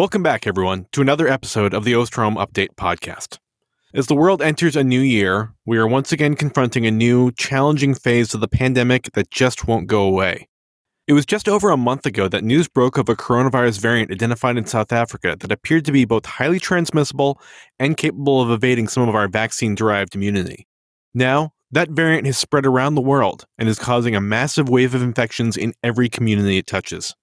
Welcome back, everyone, to another episode of the Osterholm Update podcast. As the world enters a new year, we are once again confronting a new, challenging phase of the pandemic that just won't go away. It was just over a month ago that news broke of a coronavirus variant identified in South Africa that appeared to be both highly transmissible and capable of evading some of our vaccine derived immunity. Now, that variant has spread around the world and is causing a massive wave of infections in every community it touches.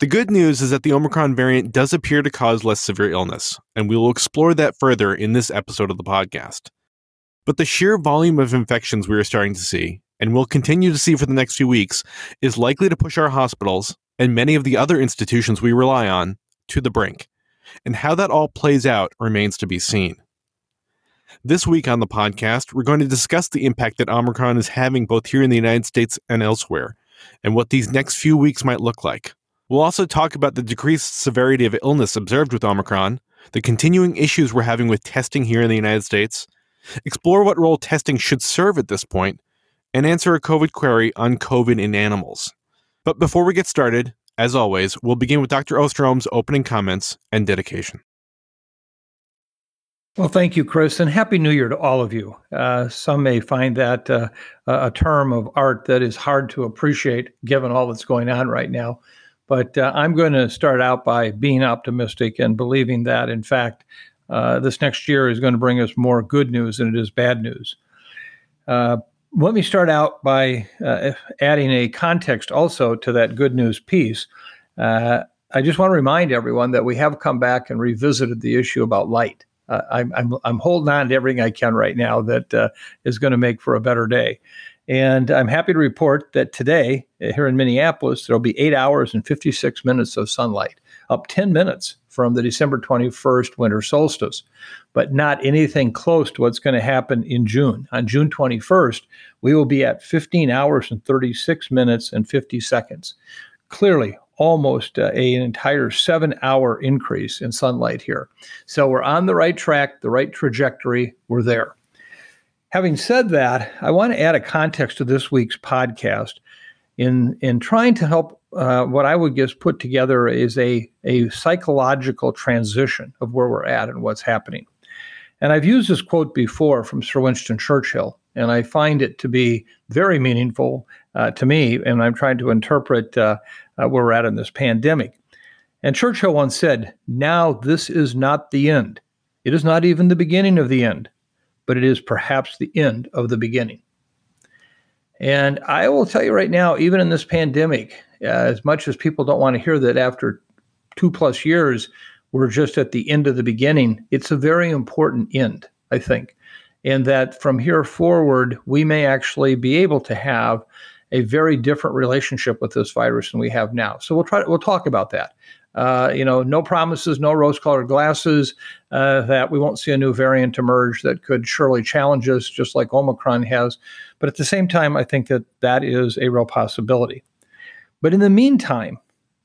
The good news is that the Omicron variant does appear to cause less severe illness, and we will explore that further in this episode of the podcast. But the sheer volume of infections we are starting to see, and will continue to see for the next few weeks, is likely to push our hospitals and many of the other institutions we rely on to the brink. And how that all plays out remains to be seen. This week on the podcast, we're going to discuss the impact that Omicron is having both here in the United States and elsewhere, and what these next few weeks might look like. We'll also talk about the decreased severity of illness observed with Omicron, the continuing issues we're having with testing here in the United States, explore what role testing should serve at this point, and answer a COVID query on COVID in animals. But before we get started, as always, we'll begin with Dr. Osterholm's opening comments and dedication. Well, thank you, Chris, and Happy New Year to all of you. Uh, some may find that uh, a term of art that is hard to appreciate given all that's going on right now. But uh, I'm going to start out by being optimistic and believing that, in fact, uh, this next year is going to bring us more good news than it is bad news. Uh, let me start out by uh, adding a context also to that good news piece. Uh, I just want to remind everyone that we have come back and revisited the issue about light. Uh, I'm, I'm, I'm, holding on to everything I can right now that is going to make for a better day. And I'm happy to report that today, uh, here in Minneapolis, there'll be eight hours and 56 minutes of sunlight, up 10 minutes from the December 21st winter solstice, but not anything close to what's going to happen in June. On June 21st, we will be at 15 hours and 36 minutes and 50 seconds. Clearly, almost uh, a, an entire seven hour increase in sunlight here. So we're on the right track, the right trajectory, we're there. Having said that, I want to add a context to this week's podcast in in trying to help uh, what I would just put together is a a psychological transition of where we're at and what's happening. And I've used this quote before from Sir Winston Churchill, and I find it to be very meaningful uh, to me. And I'm trying to interpret uh, uh where we're at in this pandemic. And Churchill once said, "Now this is not the end. It is not even the beginning of the end but it is perhaps the end of the beginning. And I will tell you right now, even in this pandemic, as much as people don't want to hear that after two plus years, we're just at the end of the beginning, it's a very important end, I think. And that from here forward, we may actually be able to have a very different relationship with this virus than we have now. So we'll try to, we'll talk about that. Uh, you know, no promises, no rose-colored glasses. Uh, that we won't see a new variant emerge that could surely challenge us, just like Omicron has. But at the same time, I think that that is a real possibility. But in the meantime,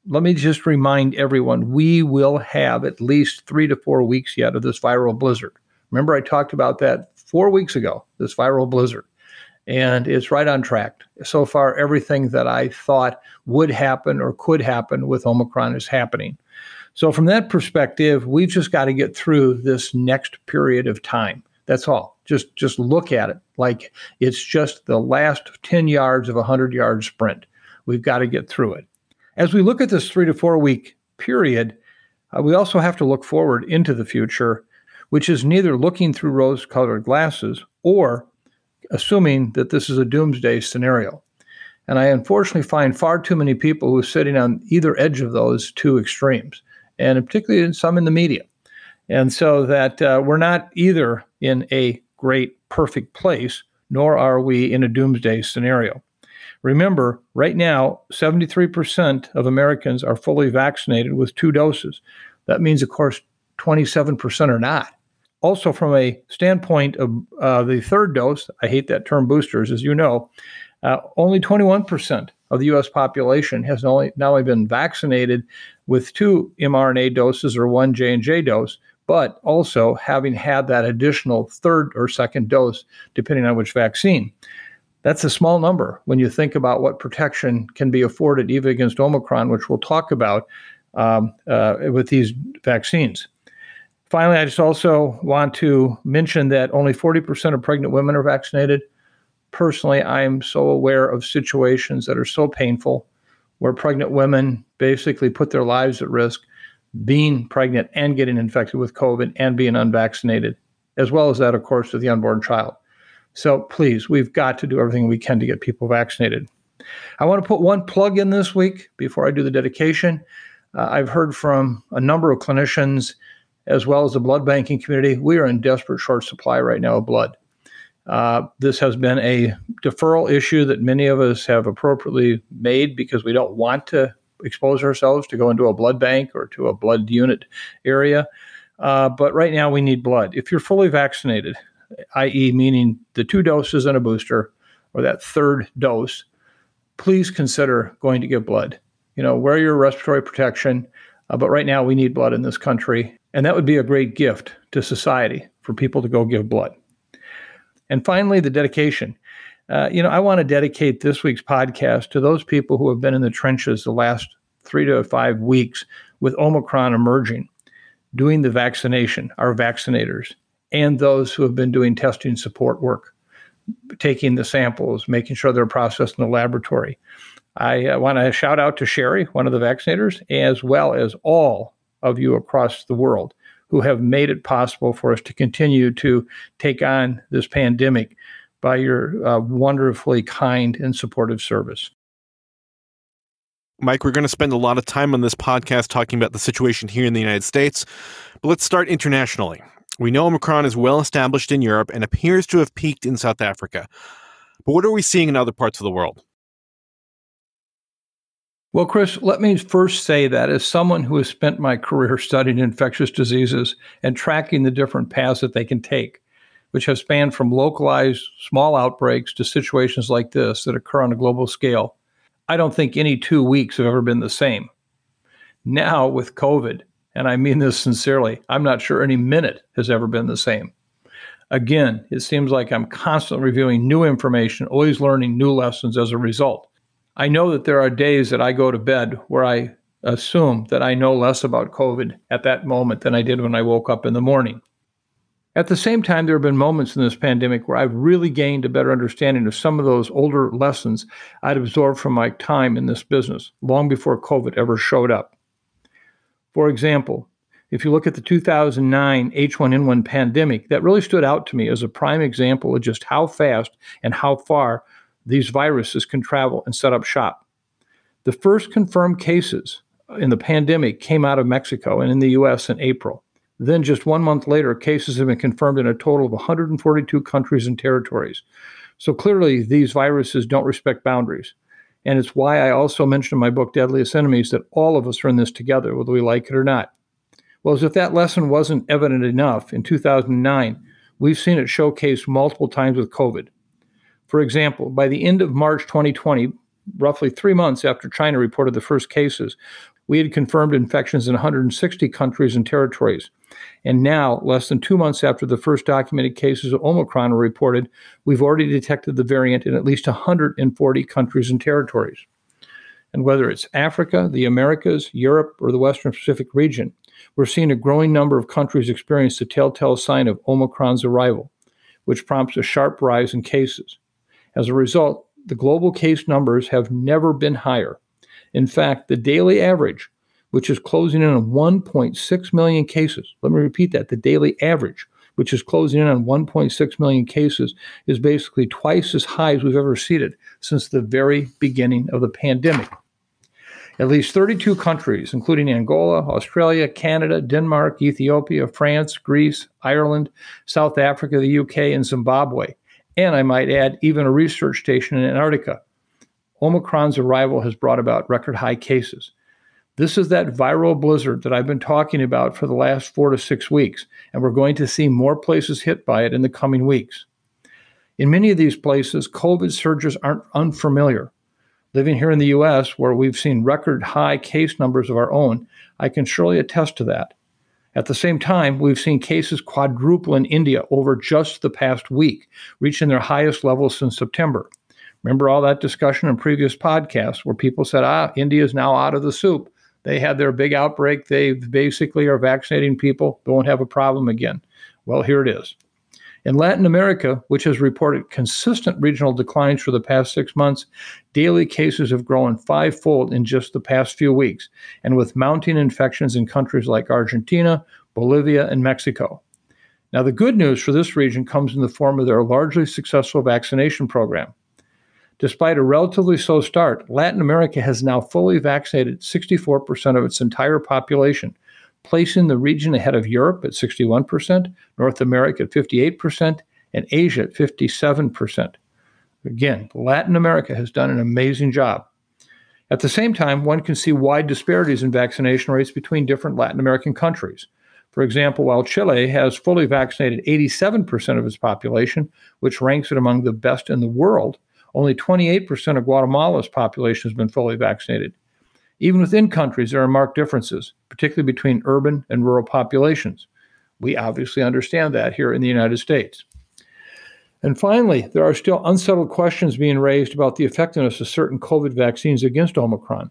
let me just remind everyone: we will have at least three to four weeks yet of this viral blizzard. Remember, I talked about that four weeks ago. This viral blizzard and it's right on track. So far, everything that I thought would happen or could happen with Omicron is happening. So, from that perspective, we've just got to get through this next period of time. That's all. Just just look at it like it's just the last 10 yards of a 100 yard sprint. We've got to get through it. As we look at this three to four week period, uh, we also have to look forward into the future, which is neither looking through rose colored glasses or assuming that this is a doomsday scenario. And I unfortunately find far too many people who are sitting on either edge of those two extremes, and particularly some in the media. And so that uh, we're not either in a great, perfect place, nor are we in a doomsday scenario. Remember, right now, 73% of Americans are fully vaccinated with two doses. That means, of course, 27% are not. Also, from a standpoint of uh, the third dose, I hate that term boosters, as you know, uh, only 21% of the U.S. population has only, not only been vaccinated with two mRNA doses or one J&J dose, but also having had that additional third or second dose, depending on which vaccine. That's a small number when you think about what protection can be afforded even against Omicron, which we'll talk about um, uh, with these vaccines. Finally, I just also want to mention that only 40% of pregnant women are vaccinated. Personally, I am so aware of situations that are so painful where pregnant women basically put their lives at risk being pregnant and getting infected with COVID and being unvaccinated, as well as that, of course, to the unborn child. So please, we've got to do everything we can to get people vaccinated. I want to put one plug in this week before I do the dedication. Uh, I've heard from a number of clinicians as well as the blood banking community. We are in desperate short supply right now of blood. Uh, this has been a deferral issue that many of us have appropriately made because we don't want to expose ourselves to go into a blood bank or to a blood unit area. Uh, but right now, we need blood. If you're fully vaccinated, i.e., meaning the two doses and a booster, or that third dose, please consider going to give blood. You know, wear your respiratory protection. Uh, but right now, we need blood in this country. And that would be a great gift to society for people to go give blood. And finally, the dedication. Uh, you know, I want to dedicate this week's podcast to those people who have been in the trenches the last three to five weeks with Omicron emerging, doing the vaccination, our vaccinators, and those who have been doing testing support work, taking the samples, making sure they're processed in the laboratory. I uh, want to shout out to Sherry, one of the vaccinators, as well as all of you across the world who have made it possible for us to continue to take on this pandemic by your uh, wonderfully kind and supportive service. Mike, we're going to spend a lot of time on this podcast talking about the situation here in the United States, but let's start internationally. We know Omicron is well established in Europe and appears to have peaked in South Africa. But what are we seeing in other parts of the world? Well, Chris, let me first say that as someone who has spent my career studying infectious diseases and tracking the different paths that they can take, which have spanned from localized small outbreaks to situations like this that occur on a global scale, I don't think any two weeks have ever been the same. Now, with COVID, and I mean this sincerely, I'm not sure any minute has ever been the same. Again, it seems like I'm constantly reviewing new information, always learning new lessons as a result. I know that there are days that I go to bed where I assume that I know less about COVID at that moment than I did when I woke up in the morning. At the same time, there have been moments in this pandemic where I've really gained a better understanding of some of those older lessons I'd absorbed from my time in this business long before COVID ever showed up. For example, if you look at the 2009 H1N1 pandemic, that really stood out to me as a prime example of just how fast and how far these viruses can travel and set up shop. The first confirmed cases in the pandemic came out of Mexico and in the US in April. Then, just one month later, cases have been confirmed in a total of 142 countries and territories. So clearly, these viruses don't respect boundaries. And it's why I also mentioned in my book, Deadliest Enemies, that all of us are in this together, whether we like it or not. Well, as if that lesson wasn't evident enough, in 2009, we've seen it showcased multiple times with COVID. For example, by the end of March 2020, roughly three months after China reported the first cases, we had confirmed infections in 160 countries and territories. And now, less than two months after the first documented cases of Omicron were reported, we've already detected the variant in at least 140 countries and territories. And whether it's Africa, the Americas, Europe, or the Western Pacific region, we're seeing a growing number of countries experience the telltale sign of Omicron's arrival, which prompts a sharp rise in cases. As a result, the global case numbers have never been higher. In fact, the daily average which is closing in on 1.6 million cases. Let me repeat that the daily average, which is closing in on 1.6 million cases, is basically twice as high as we've ever seen it since the very beginning of the pandemic. At least 32 countries, including Angola, Australia, Canada, Denmark, Ethiopia, France, Greece, Ireland, South Africa, the UK, and Zimbabwe, and I might add, even a research station in Antarctica, Omicron's arrival has brought about record high cases. This is that viral blizzard that I've been talking about for the last four to six weeks, and we're going to see more places hit by it in the coming weeks. In many of these places, COVID surges aren't unfamiliar. Living here in the US, where we've seen record high case numbers of our own, I can surely attest to that. At the same time, we've seen cases quadruple in India over just the past week, reaching their highest level since September. Remember all that discussion in previous podcasts where people said, ah, India is now out of the soup. They had their big outbreak. They basically are vaccinating people, don't have a problem again. Well, here it is. In Latin America, which has reported consistent regional declines for the past six months, daily cases have grown fivefold in just the past few weeks, and with mounting infections in countries like Argentina, Bolivia, and Mexico. Now, the good news for this region comes in the form of their largely successful vaccination program. Despite a relatively slow start, Latin America has now fully vaccinated 64% of its entire population, placing the region ahead of Europe at 61%, North America at 58%, and Asia at 57%. Again, Latin America has done an amazing job. At the same time, one can see wide disparities in vaccination rates between different Latin American countries. For example, while Chile has fully vaccinated 87% of its population, which ranks it among the best in the world, only 28% of Guatemala's population has been fully vaccinated. Even within countries, there are marked differences, particularly between urban and rural populations. We obviously understand that here in the United States. And finally, there are still unsettled questions being raised about the effectiveness of certain COVID vaccines against Omicron.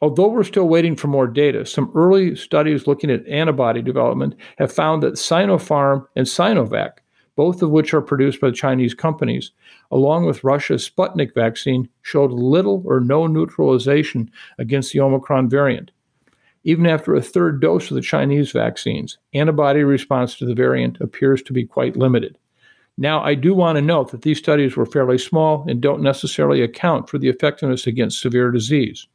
Although we're still waiting for more data, some early studies looking at antibody development have found that Sinopharm and Sinovac both of which are produced by Chinese companies, along with Russia's Sputnik vaccine, showed little or no neutralization against the Omicron variant. Even after a third dose of the Chinese vaccines, antibody response to the variant appears to be quite limited. Now, I do want to note that these studies were fairly small and don't necessarily account for the effectiveness against severe disease.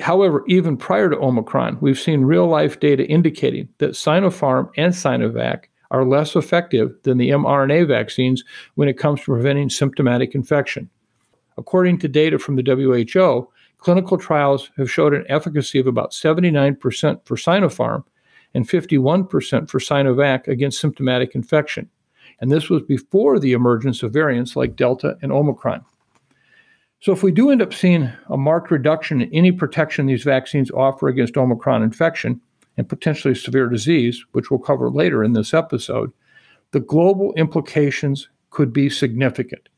However, even prior to Omicron, we've seen real life data indicating that Sinopharm and Sinovac are less effective than the mRNA vaccines when it comes to preventing symptomatic infection. According to data from the WHO, clinical trials have showed an efficacy of about 79% for Sinopharm and 51% for Sinovac against symptomatic infection. And this was before the emergence of variants like Delta and Omicron. So, if we do end up seeing a marked reduction in any protection these vaccines offer against Omicron infection, and potentially severe disease, which we'll cover later in this episode, the global implications could be significant.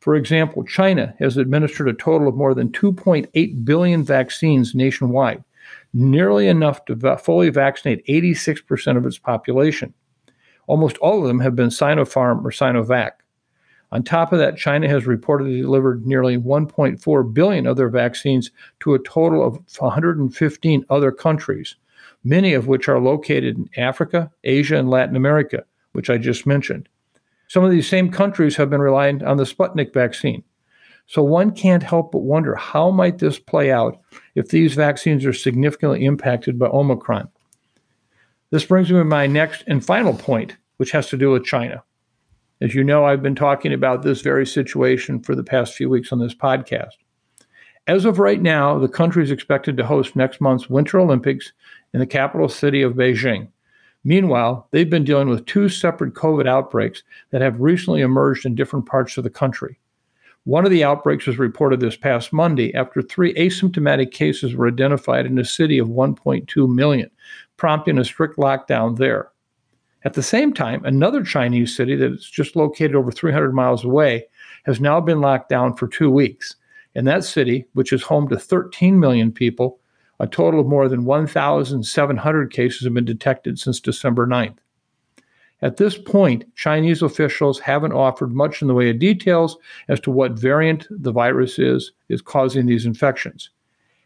For example, China has administered a total of more than 2.8 billion vaccines nationwide, nearly enough to fully vaccinate 86% of its population. Almost all of them have been Sinopharm or Sinovac. On top of that, China has reportedly delivered nearly 1.4 billion of their vaccines to a total of 115 other countries, many of which are located in Africa, Asia, and Latin America, which I just mentioned. Some of these same countries have been relying on the Sputnik vaccine. So one can't help but wonder how might this play out if these vaccines are significantly impacted by Omicron. This brings me to my next and final point, which has to do with China. As you know, I've been talking about this very situation for the past few weeks on this podcast. As of right now, the country is expected to host next month's Winter Olympics in the capital city of Beijing. Meanwhile, they've been dealing with two separate COVID outbreaks that have recently emerged in different parts of the country. One of the outbreaks was reported this past Monday after three asymptomatic cases were identified in a city of 1.2 million, prompting a strict lockdown there. At the same time, another Chinese city that is just located over 300 miles away has now been locked down for two weeks. In that city, which is home to 13 million people, a total of more than 1,700 cases have been detected since December 9th. At this point, Chinese officials haven't offered much in the way of details as to what variant the virus is is causing these infections.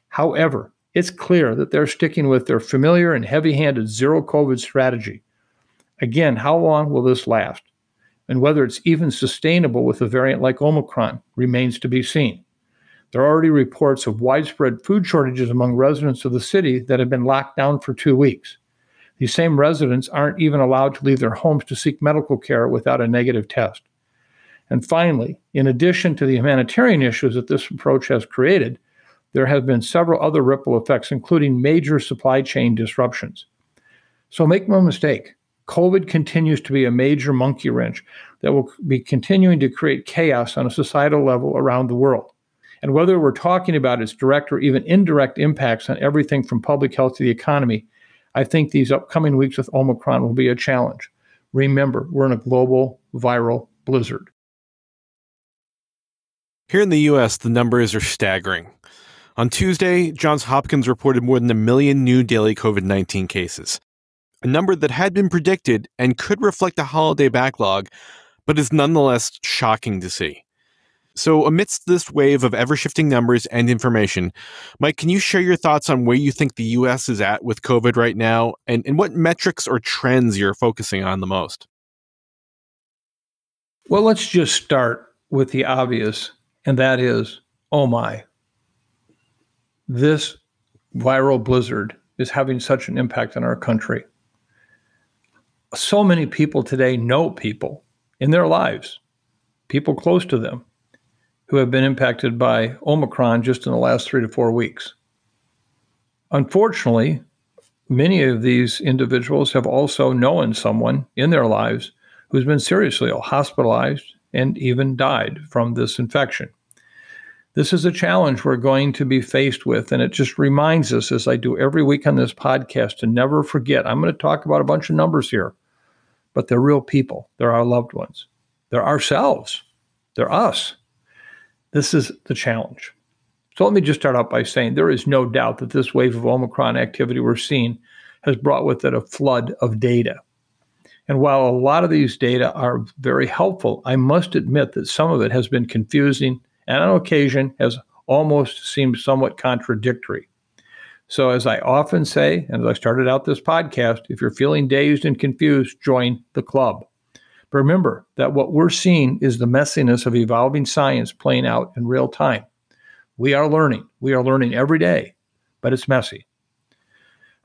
However, it's clear that they're sticking with their familiar and heavy-handed zero COVID strategy. Again, how long will this last? And whether it's even sustainable with a variant like Omicron remains to be seen. There are already reports of widespread food shortages among residents of the city that have been locked down for two weeks. These same residents aren't even allowed to leave their homes to seek medical care without a negative test. And finally, in addition to the humanitarian issues that this approach has created, there have been several other ripple effects, including major supply chain disruptions. So make no mistake, COVID continues to be a major monkey wrench that will be continuing to create chaos on a societal level around the world. And whether we're talking about its direct or even indirect impacts on everything from public health to the economy, I think these upcoming weeks with Omicron will be a challenge. Remember, we're in a global viral blizzard. Here in the US, the numbers are staggering. On Tuesday, Johns Hopkins reported more than a million new daily COVID 19 cases, a number that had been predicted and could reflect a holiday backlog, but is nonetheless shocking to see. So, amidst this wave of ever shifting numbers and information, Mike, can you share your thoughts on where you think the US is at with COVID right now and, and what metrics or trends you're focusing on the most? Well, let's just start with the obvious, and that is oh my, this viral blizzard is having such an impact on our country. So many people today know people in their lives, people close to them, who have been impacted by Omicron just in the last three to four weeks. Unfortunately, many of these individuals have also known someone in their lives who's been seriously ill, hospitalized, and even died from this infection. This is a challenge we're going to be faced with, and it just reminds us, as I do every week on this podcast, to never forget. I'm going to talk about a bunch of numbers here, but they're real people. They're our loved ones. They're ourselves. They're us. This is the challenge. So let me just start out by saying there is no doubt that this wave of Omicron activity we're seeing has brought with it a flood of data. And while a lot of these data are very helpful, I must admit that some of it has been confusing and on occasion has almost seemed somewhat contradictory. So, as I often say, and as I started out this podcast, if you're feeling dazed and confused, join the club. Remember that what we're seeing is the messiness of evolving science playing out in real time. We are learning. We are learning every day, but it's messy.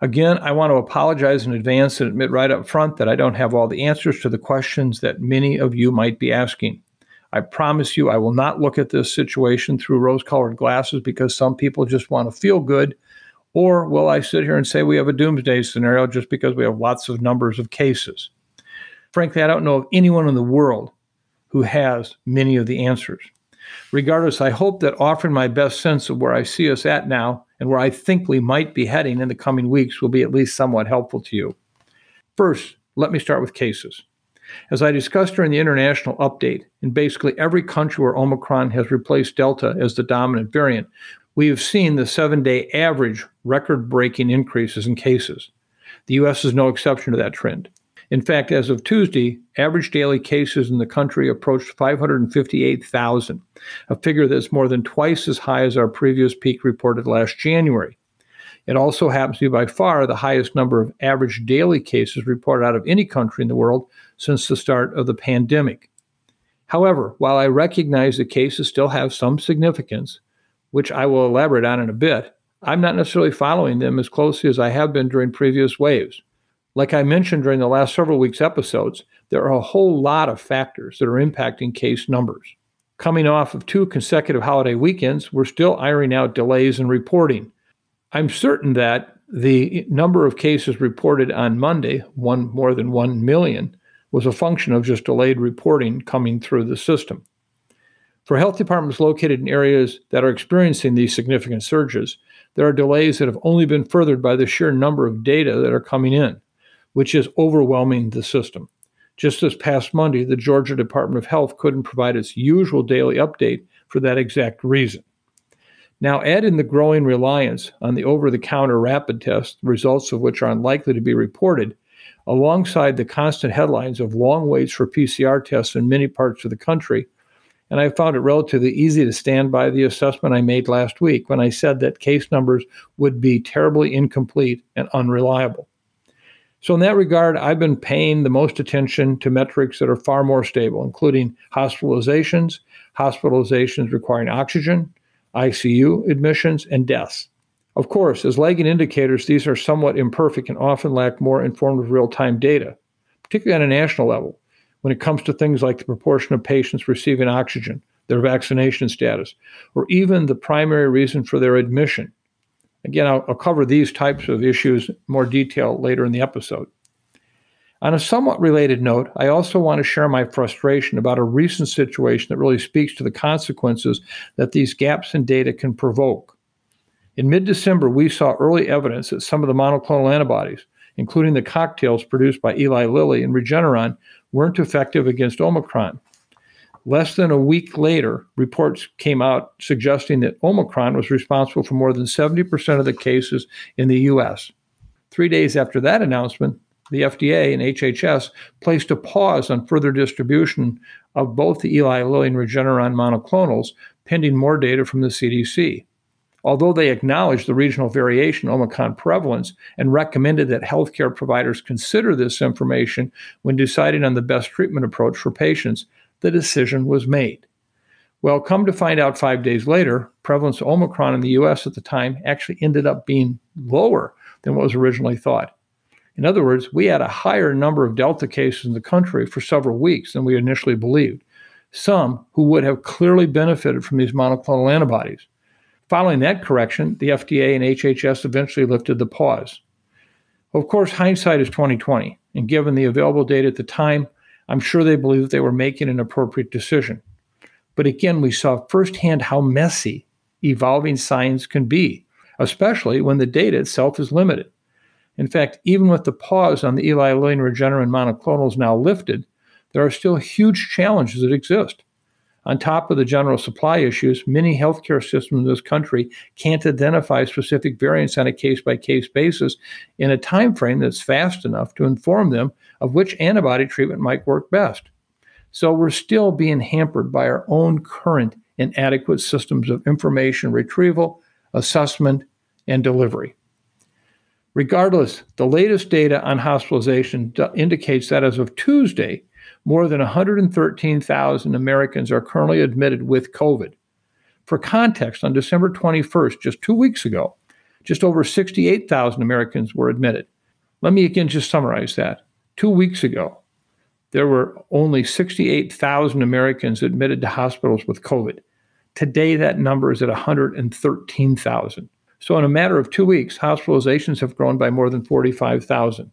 Again, I want to apologize in advance and admit right up front that I don't have all the answers to the questions that many of you might be asking. I promise you, I will not look at this situation through rose colored glasses because some people just want to feel good. Or will I sit here and say we have a doomsday scenario just because we have lots of numbers of cases? Frankly, I don't know of anyone in the world who has many of the answers. Regardless, I hope that offering my best sense of where I see us at now and where I think we might be heading in the coming weeks will be at least somewhat helpful to you. First, let me start with cases. As I discussed during the international update, in basically every country where Omicron has replaced Delta as the dominant variant, we have seen the seven day average record breaking increases in cases. The U.S. is no exception to that trend. In fact, as of Tuesday, average daily cases in the country approached 558,000, a figure that's more than twice as high as our previous peak reported last January. It also happens to be by far the highest number of average daily cases reported out of any country in the world since the start of the pandemic. However, while I recognize the cases still have some significance, which I will elaborate on in a bit, I'm not necessarily following them as closely as I have been during previous waves. Like I mentioned during the last several weeks' episodes, there are a whole lot of factors that are impacting case numbers. Coming off of two consecutive holiday weekends, we're still ironing out delays in reporting. I'm certain that the number of cases reported on Monday, one more than 1 million, was a function of just delayed reporting coming through the system. For health departments located in areas that are experiencing these significant surges, there are delays that have only been furthered by the sheer number of data that are coming in, which is overwhelming the system. Just this past Monday, the Georgia Department of Health couldn't provide its usual daily update for that exact reason. Now, add in the growing reliance on the over the counter rapid test, results of which are unlikely to be reported, alongside the constant headlines of long waits for PCR tests in many parts of the country. And I found it relatively easy to stand by the assessment I made last week when I said that case numbers would be terribly incomplete and unreliable. So, in that regard, I've been paying the most attention to metrics that are far more stable, including hospitalizations, hospitalizations requiring oxygen, ICU admissions, and deaths. Of course, as lagging indicators, these are somewhat imperfect and often lack more informed real time data, particularly on a national level, when it comes to things like the proportion of patients receiving oxygen, their vaccination status, or even the primary reason for their admission. Again, I'll, I'll cover these types of issues more detail later in the episode. On a somewhat related note, I also want to share my frustration about a recent situation that really speaks to the consequences that these gaps in data can provoke. In mid December, we saw early evidence that some of the monoclonal antibodies, including the cocktails produced by Eli Lilly and Regeneron, weren't effective against Omicron. Less than a week later, reports came out suggesting that Omicron was responsible for more than 70% of the cases in the US. Three days after that announcement, the FDA and HHS placed a pause on further distribution of both the Eli Lilly and Regeneron monoclonals, pending more data from the CDC. Although they acknowledged the regional variation Omicron prevalence and recommended that healthcare providers consider this information when deciding on the best treatment approach for patients, the decision was made. Well, come to find out five days later, prevalence of Omicron in the US at the time actually ended up being lower than what was originally thought. In other words, we had a higher number of Delta cases in the country for several weeks than we initially believed, some who would have clearly benefited from these monoclonal antibodies. Following that correction, the FDA and HHS eventually lifted the pause. Of course, hindsight is 2020, and given the available data at the time, I'm sure they believe that they were making an appropriate decision. But again, we saw firsthand how messy evolving science can be, especially when the data itself is limited. In fact, even with the pause on the Eli Lilly and Regeneron monoclonals now lifted, there are still huge challenges that exist. On top of the general supply issues, many healthcare systems in this country can't identify specific variants on a case by case basis in a time frame that's fast enough to inform them of which antibody treatment might work best. So we're still being hampered by our own current inadequate systems of information retrieval, assessment, and delivery. Regardless, the latest data on hospitalization indicates that as of Tuesday, more than 113,000 Americans are currently admitted with COVID. For context, on December 21st, just two weeks ago, just over 68,000 Americans were admitted. Let me again just summarize that. Two weeks ago, there were only 68,000 Americans admitted to hospitals with COVID. Today, that number is at 113,000. So, in a matter of two weeks, hospitalizations have grown by more than 45,000.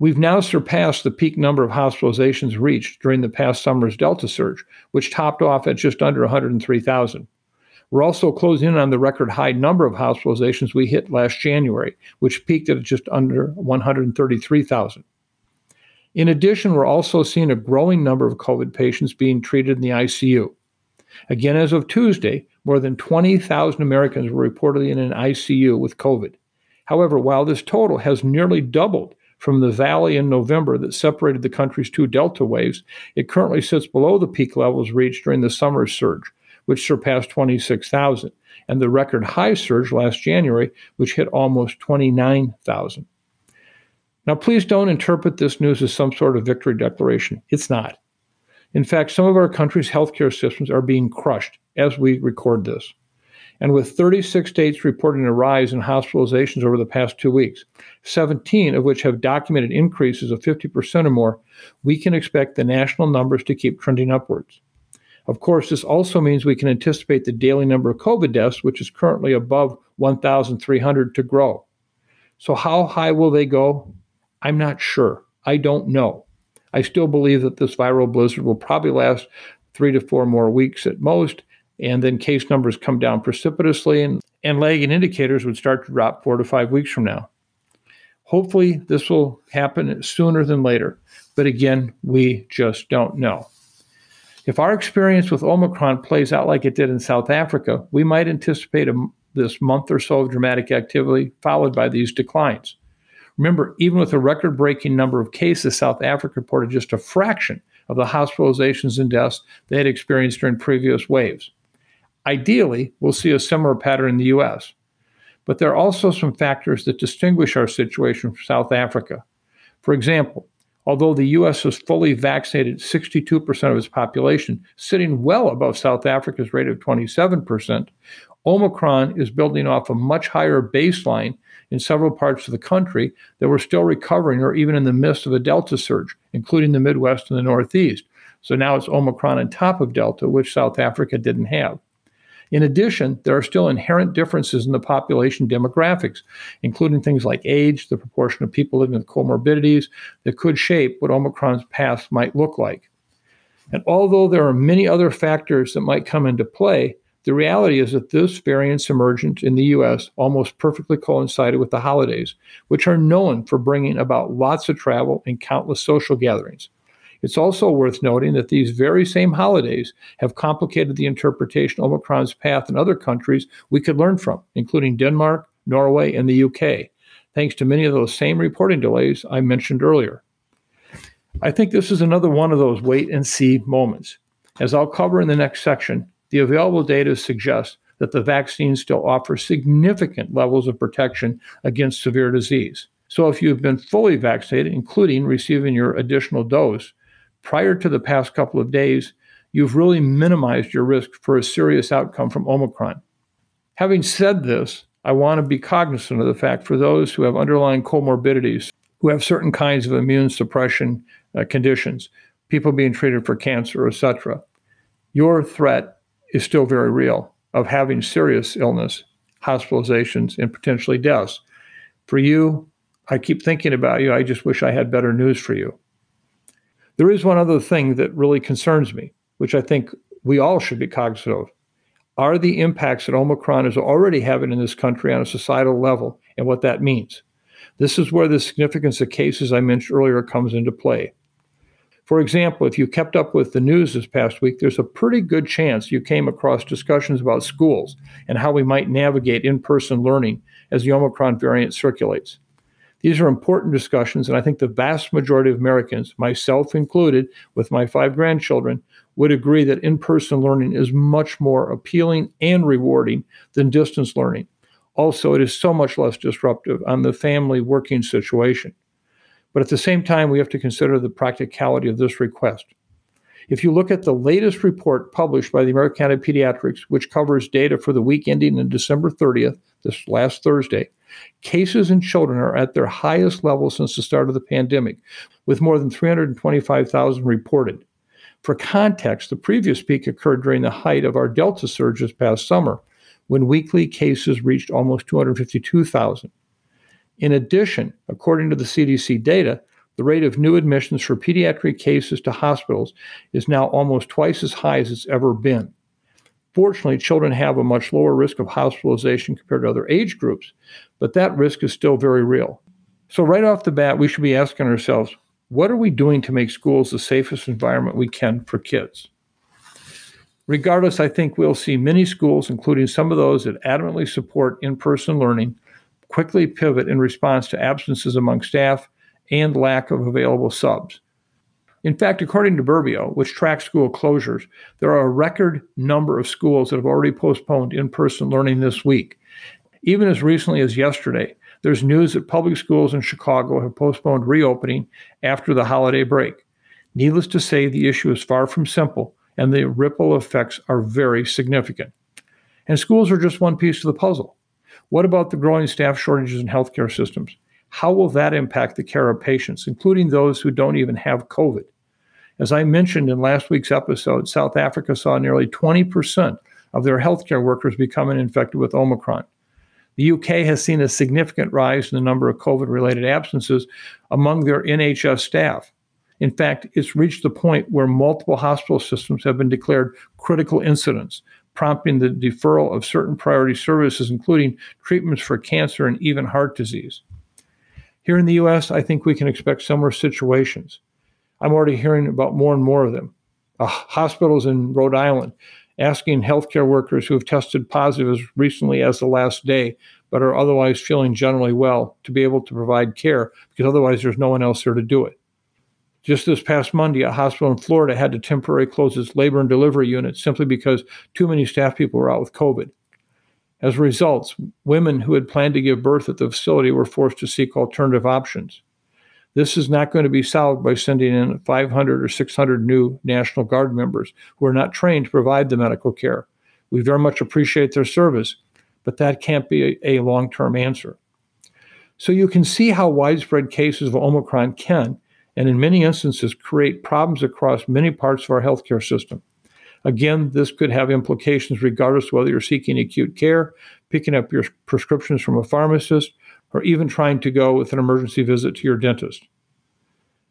We've now surpassed the peak number of hospitalizations reached during the past summer's Delta surge, which topped off at just under 103,000. We're also closing in on the record high number of hospitalizations we hit last January, which peaked at just under 133,000. In addition, we're also seeing a growing number of COVID patients being treated in the ICU. Again, as of Tuesday, more than 20,000 Americans were reportedly in an ICU with COVID. However, while this total has nearly doubled from the valley in November that separated the country's two Delta waves, it currently sits below the peak levels reached during the summer surge, which surpassed 26,000, and the record high surge last January, which hit almost 29,000. Now, please don't interpret this news as some sort of victory declaration. It's not. In fact, some of our country's healthcare systems are being crushed as we record this. And with 36 states reporting a rise in hospitalizations over the past two weeks, 17 of which have documented increases of 50% or more, we can expect the national numbers to keep trending upwards. Of course, this also means we can anticipate the daily number of COVID deaths, which is currently above 1,300, to grow. So, how high will they go? I'm not sure. I don't know. I still believe that this viral blizzard will probably last three to four more weeks at most, and then case numbers come down precipitously, and, and lagging indicators would start to drop four to five weeks from now. Hopefully, this will happen sooner than later, but again, we just don't know. If our experience with Omicron plays out like it did in South Africa, we might anticipate a, this month or so of dramatic activity followed by these declines. Remember, even with a record breaking number of cases, South Africa reported just a fraction of the hospitalizations and deaths they had experienced during previous waves. Ideally, we'll see a similar pattern in the US. But there are also some factors that distinguish our situation from South Africa. For example, although the US has fully vaccinated 62% of its population, sitting well above South Africa's rate of 27%, Omicron is building off a much higher baseline in several parts of the country that were still recovering or even in the midst of a Delta surge, including the Midwest and the Northeast. So now it's Omicron on top of Delta, which South Africa didn't have. In addition, there are still inherent differences in the population demographics, including things like age, the proportion of people living with comorbidities, that could shape what Omicron's path might look like. And although there are many other factors that might come into play, the reality is that this variant's emergence in the US almost perfectly coincided with the holidays, which are known for bringing about lots of travel and countless social gatherings. It's also worth noting that these very same holidays have complicated the interpretation of Omicron's path in other countries we could learn from, including Denmark, Norway, and the UK, thanks to many of those same reporting delays I mentioned earlier. I think this is another one of those wait and see moments. As I'll cover in the next section, the available data suggests that the vaccines still offer significant levels of protection against severe disease. So, if you've been fully vaccinated, including receiving your additional dose, prior to the past couple of days, you've really minimized your risk for a serious outcome from Omicron. Having said this, I want to be cognizant of the fact for those who have underlying comorbidities, who have certain kinds of immune suppression uh, conditions, people being treated for cancer, etc., your threat is still very real of having serious illness, hospitalizations, and potentially deaths. For you, I keep thinking about you. I just wish I had better news for you. There is one other thing that really concerns me, which I think we all should be cognizant of. Are the impacts that Omicron is already having in this country on a societal level and what that means? This is where the significance of cases I mentioned earlier comes into play. For example, if you kept up with the news this past week, there's a pretty good chance you came across discussions about schools and how we might navigate in person learning as the Omicron variant circulates. These are important discussions, and I think the vast majority of Americans, myself included, with my five grandchildren, would agree that in person learning is much more appealing and rewarding than distance learning. Also, it is so much less disruptive on the family working situation. But at the same time, we have to consider the practicality of this request. If you look at the latest report published by the American Academy of Pediatrics, which covers data for the week ending on December 30th, this last Thursday, Cases in children are at their highest level since the start of the pandemic, with more than 325,000 reported. For context, the previous peak occurred during the height of our Delta surge this past summer, when weekly cases reached almost 252,000. In addition, according to the CDC data, the rate of new admissions for pediatric cases to hospitals is now almost twice as high as it's ever been. Fortunately, children have a much lower risk of hospitalization compared to other age groups, but that risk is still very real. So, right off the bat, we should be asking ourselves what are we doing to make schools the safest environment we can for kids? Regardless, I think we'll see many schools, including some of those that adamantly support in person learning, quickly pivot in response to absences among staff and lack of available subs. In fact, according to Burbio, which tracks school closures, there are a record number of schools that have already postponed in person learning this week. Even as recently as yesterday, there's news that public schools in Chicago have postponed reopening after the holiday break. Needless to say, the issue is far from simple, and the ripple effects are very significant. And schools are just one piece of the puzzle. What about the growing staff shortages in healthcare systems? How will that impact the care of patients, including those who don't even have COVID? As I mentioned in last week's episode, South Africa saw nearly 20% of their healthcare workers becoming infected with Omicron. The UK has seen a significant rise in the number of COVID related absences among their NHS staff. In fact, it's reached the point where multiple hospital systems have been declared critical incidents, prompting the deferral of certain priority services, including treatments for cancer and even heart disease. Here in the US, I think we can expect similar situations. I'm already hearing about more and more of them. Uh, hospitals in Rhode Island asking healthcare workers who have tested positive as recently as the last day, but are otherwise feeling generally well, to be able to provide care because otherwise there's no one else there to do it. Just this past Monday, a hospital in Florida had to temporarily close its labor and delivery unit simply because too many staff people were out with COVID. As a result, women who had planned to give birth at the facility were forced to seek alternative options. This is not going to be solved by sending in 500 or 600 new National Guard members who are not trained to provide the medical care. We very much appreciate their service, but that can't be a, a long term answer. So you can see how widespread cases of Omicron can, and in many instances, create problems across many parts of our healthcare system. Again, this could have implications regardless of whether you're seeking acute care, picking up your prescriptions from a pharmacist, or even trying to go with an emergency visit to your dentist.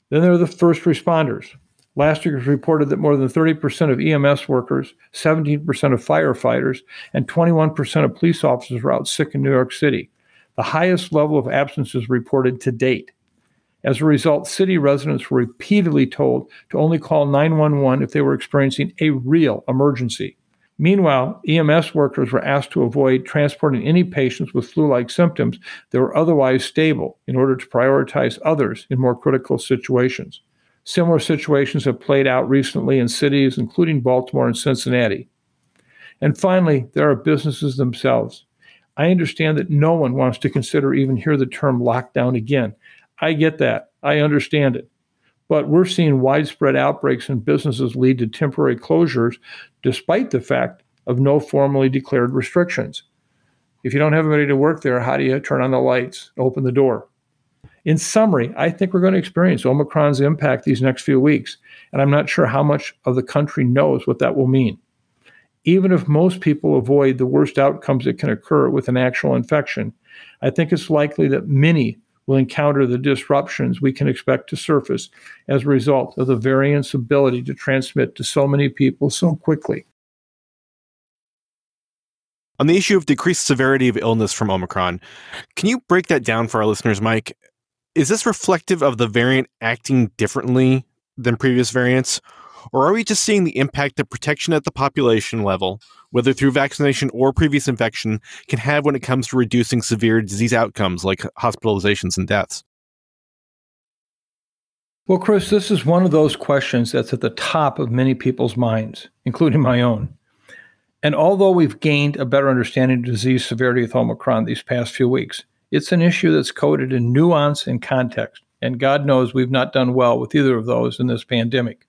Then there are the first responders. Last year, it was reported that more than 30% of EMS workers, 17% of firefighters, and 21% of police officers were out sick in New York City, the highest level of absences reported to date. As a result, city residents were repeatedly told to only call 911 if they were experiencing a real emergency. Meanwhile, EMS workers were asked to avoid transporting any patients with flu like symptoms that were otherwise stable in order to prioritize others in more critical situations. Similar situations have played out recently in cities, including Baltimore and Cincinnati. And finally, there are businesses themselves. I understand that no one wants to consider even hear the term lockdown again. I get that. I understand it. But we're seeing widespread outbreaks in businesses lead to temporary closures despite the fact of no formally declared restrictions. If you don't have anybody to work there, how do you turn on the lights, open the door? In summary, I think we're going to experience Omicron's impact these next few weeks, and I'm not sure how much of the country knows what that will mean. Even if most people avoid the worst outcomes that can occur with an actual infection, I think it's likely that many will encounter the disruptions we can expect to surface as a result of the variant's ability to transmit to so many people so quickly. On the issue of decreased severity of illness from Omicron, can you break that down for our listeners, Mike? Is this reflective of the variant acting differently than previous variants? Or are we just seeing the impact of protection at the population level, whether through vaccination or previous infection, can have when it comes to reducing severe disease outcomes like hospitalizations and deaths? Well, Chris, this is one of those questions that's at the top of many people's minds, including my own. And although we've gained a better understanding of disease severity with Omicron these past few weeks, it's an issue that's coded in nuance and context. And God knows we've not done well with either of those in this pandemic.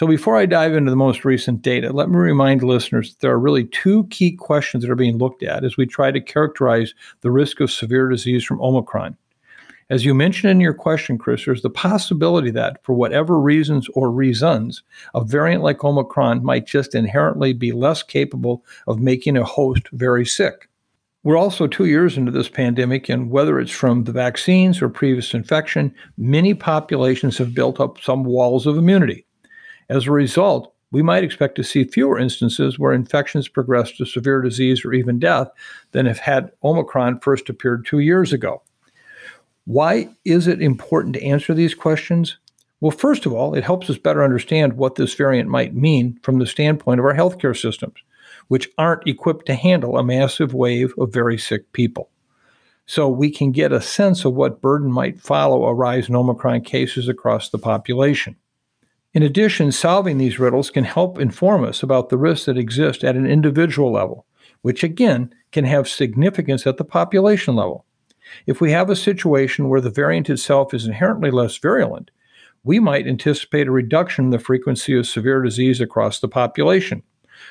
So, before I dive into the most recent data, let me remind listeners that there are really two key questions that are being looked at as we try to characterize the risk of severe disease from Omicron. As you mentioned in your question, Chris, there's the possibility that, for whatever reasons or reasons, a variant like Omicron might just inherently be less capable of making a host very sick. We're also two years into this pandemic, and whether it's from the vaccines or previous infection, many populations have built up some walls of immunity. As a result, we might expect to see fewer instances where infections progress to severe disease or even death than if had Omicron first appeared two years ago. Why is it important to answer these questions? Well, first of all, it helps us better understand what this variant might mean from the standpoint of our healthcare systems, which aren't equipped to handle a massive wave of very sick people. So we can get a sense of what burden might follow a rise in Omicron cases across the population. In addition, solving these riddles can help inform us about the risks that exist at an individual level, which again can have significance at the population level. If we have a situation where the variant itself is inherently less virulent, we might anticipate a reduction in the frequency of severe disease across the population.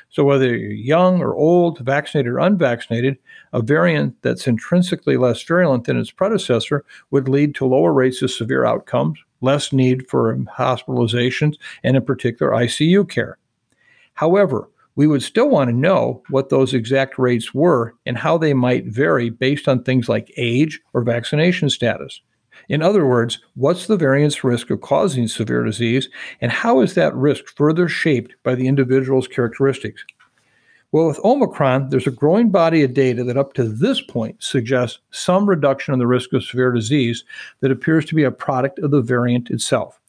So, whether you're young or old, vaccinated or unvaccinated, a variant that's intrinsically less virulent than its predecessor would lead to lower rates of severe outcomes, less need for hospitalizations, and in particular, ICU care. However, we would still want to know what those exact rates were and how they might vary based on things like age or vaccination status. In other words, what's the variance risk of causing severe disease, and how is that risk further shaped by the individual's characteristics? Well, with Omicron, there's a growing body of data that up to this point suggests some reduction in the risk of severe disease that appears to be a product of the variant itself.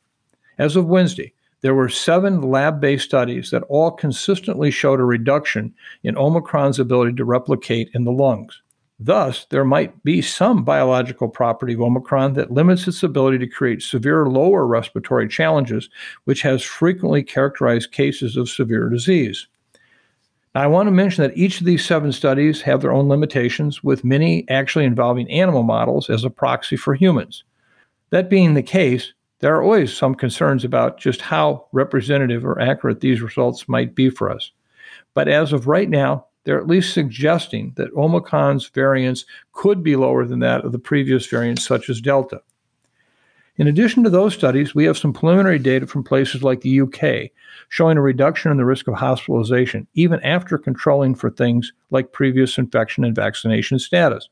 As of Wednesday, there were seven lab based studies that all consistently showed a reduction in Omicron's ability to replicate in the lungs. Thus, there might be some biological property of Omicron that limits its ability to create severe lower respiratory challenges, which has frequently characterized cases of severe disease. Now, I want to mention that each of these seven studies have their own limitations, with many actually involving animal models as a proxy for humans. That being the case, there are always some concerns about just how representative or accurate these results might be for us. But as of right now, they're at least suggesting that Omicron's virulence could be lower than that of the previous variants, such as Delta. In addition to those studies, we have some preliminary data from places like the UK showing a reduction in the risk of hospitalization, even after controlling for things like previous infection and vaccination status.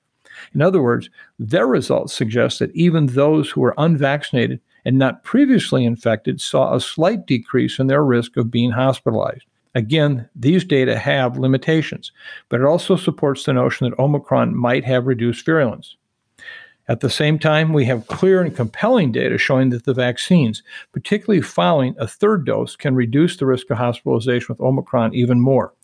In other words, their results suggest that even those who were unvaccinated and not previously infected saw a slight decrease in their risk of being hospitalized. Again, these data have limitations, but it also supports the notion that Omicron might have reduced virulence. At the same time, we have clear and compelling data showing that the vaccines, particularly following a third dose, can reduce the risk of hospitalization with Omicron even more.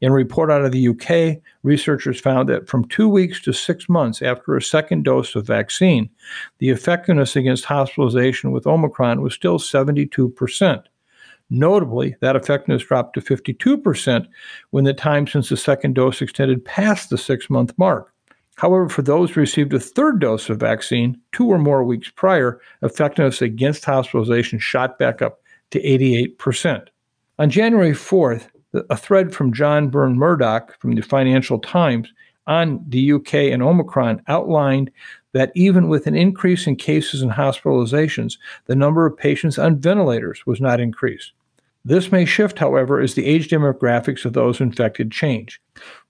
In a report out of the UK, researchers found that from two weeks to six months after a second dose of vaccine, the effectiveness against hospitalization with Omicron was still 72%. Notably, that effectiveness dropped to 52% when the time since the second dose extended past the six month mark. However, for those who received a third dose of vaccine two or more weeks prior, effectiveness against hospitalization shot back up to 88%. On January 4th, a thread from John Burn-Murdoch from the Financial Times on the UK and Omicron outlined that even with an increase in cases and hospitalizations, the number of patients on ventilators was not increased. This may shift, however, as the age demographics of those infected change.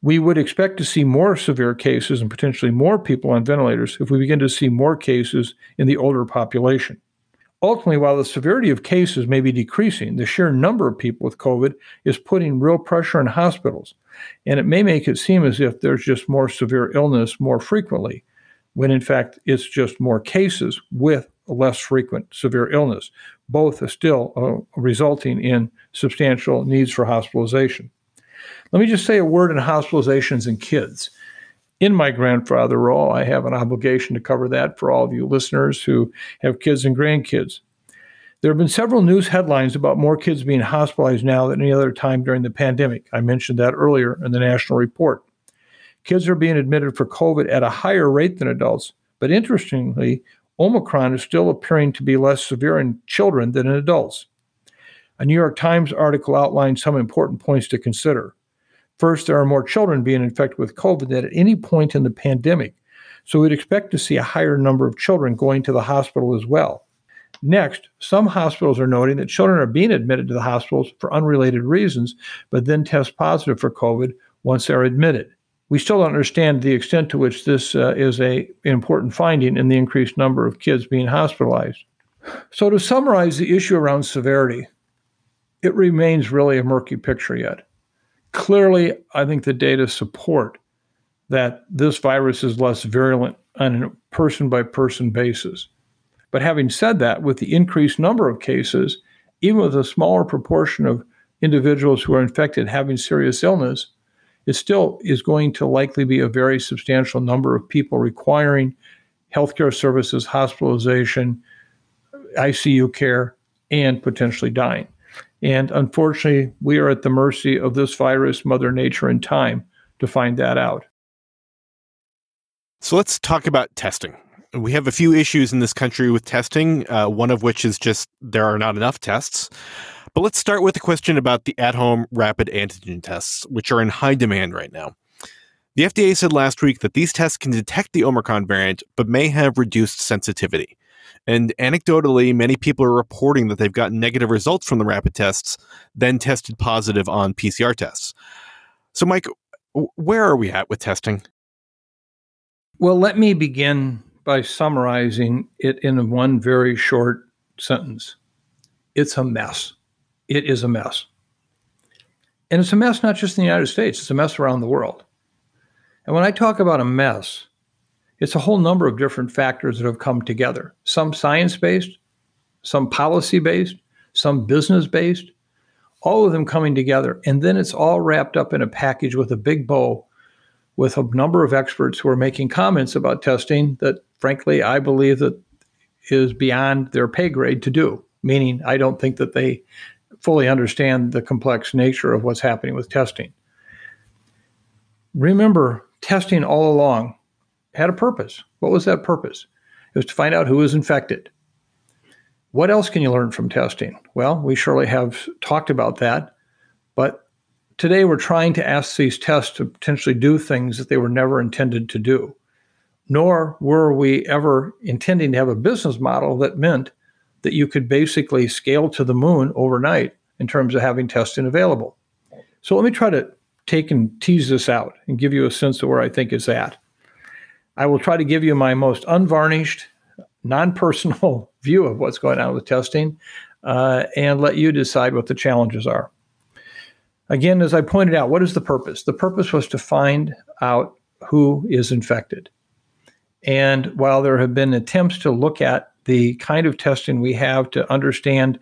We would expect to see more severe cases and potentially more people on ventilators if we begin to see more cases in the older population. Ultimately, while the severity of cases may be decreasing, the sheer number of people with COVID is putting real pressure on hospitals. And it may make it seem as if there's just more severe illness more frequently, when in fact it's just more cases with less frequent severe illness. Both are still uh, resulting in substantial needs for hospitalization. Let me just say a word on hospitalizations in kids. In my grandfather role, I have an obligation to cover that for all of you listeners who have kids and grandkids. There have been several news headlines about more kids being hospitalized now than any other time during the pandemic. I mentioned that earlier in the national report. Kids are being admitted for COVID at a higher rate than adults, but interestingly, Omicron is still appearing to be less severe in children than in adults. A New York Times article outlines some important points to consider. First, there are more children being infected with COVID than at any point in the pandemic, so we'd expect to see a higher number of children going to the hospital as well. Next, some hospitals are noting that children are being admitted to the hospitals for unrelated reasons, but then test positive for COVID once they're admitted. We still don't understand the extent to which this uh, is a important finding in the increased number of kids being hospitalized. So, to summarize the issue around severity, it remains really a murky picture yet. Clearly, I think the data support that this virus is less virulent on a person by person basis. But having said that, with the increased number of cases, even with a smaller proportion of individuals who are infected having serious illness, it still is going to likely be a very substantial number of people requiring healthcare services, hospitalization, ICU care, and potentially dying. And unfortunately, we are at the mercy of this virus, Mother Nature, and time to find that out. So let's talk about testing. We have a few issues in this country with testing, uh, one of which is just there are not enough tests. But let's start with a question about the at home rapid antigen tests, which are in high demand right now. The FDA said last week that these tests can detect the Omicron variant, but may have reduced sensitivity. And anecdotally, many people are reporting that they've gotten negative results from the rapid tests, then tested positive on PCR tests. So, Mike, where are we at with testing? Well, let me begin by summarizing it in one very short sentence it's a mess it is a mess. And it's a mess not just in the United States, it's a mess around the world. And when I talk about a mess, it's a whole number of different factors that have come together some science based, some policy based, some business based, all of them coming together. And then it's all wrapped up in a package with a big bow with a number of experts who are making comments about testing that, frankly, I believe that is beyond their pay grade to do. Meaning, I don't think that they fully understand the complex nature of what's happening with testing. Remember, testing all along had a purpose. What was that purpose? It was to find out who was infected. What else can you learn from testing? Well, we surely have talked about that, but today we're trying to ask these tests to potentially do things that they were never intended to do. Nor were we ever intending to have a business model that meant that you could basically scale to the moon overnight in terms of having testing available. So let me try to take and tease this out and give you a sense of where I think it's at. I will try to give you my most unvarnished, non personal view of what's going on with testing uh, and let you decide what the challenges are. Again, as I pointed out, what is the purpose? The purpose was to find out who is infected. And while there have been attempts to look at the kind of testing we have to understand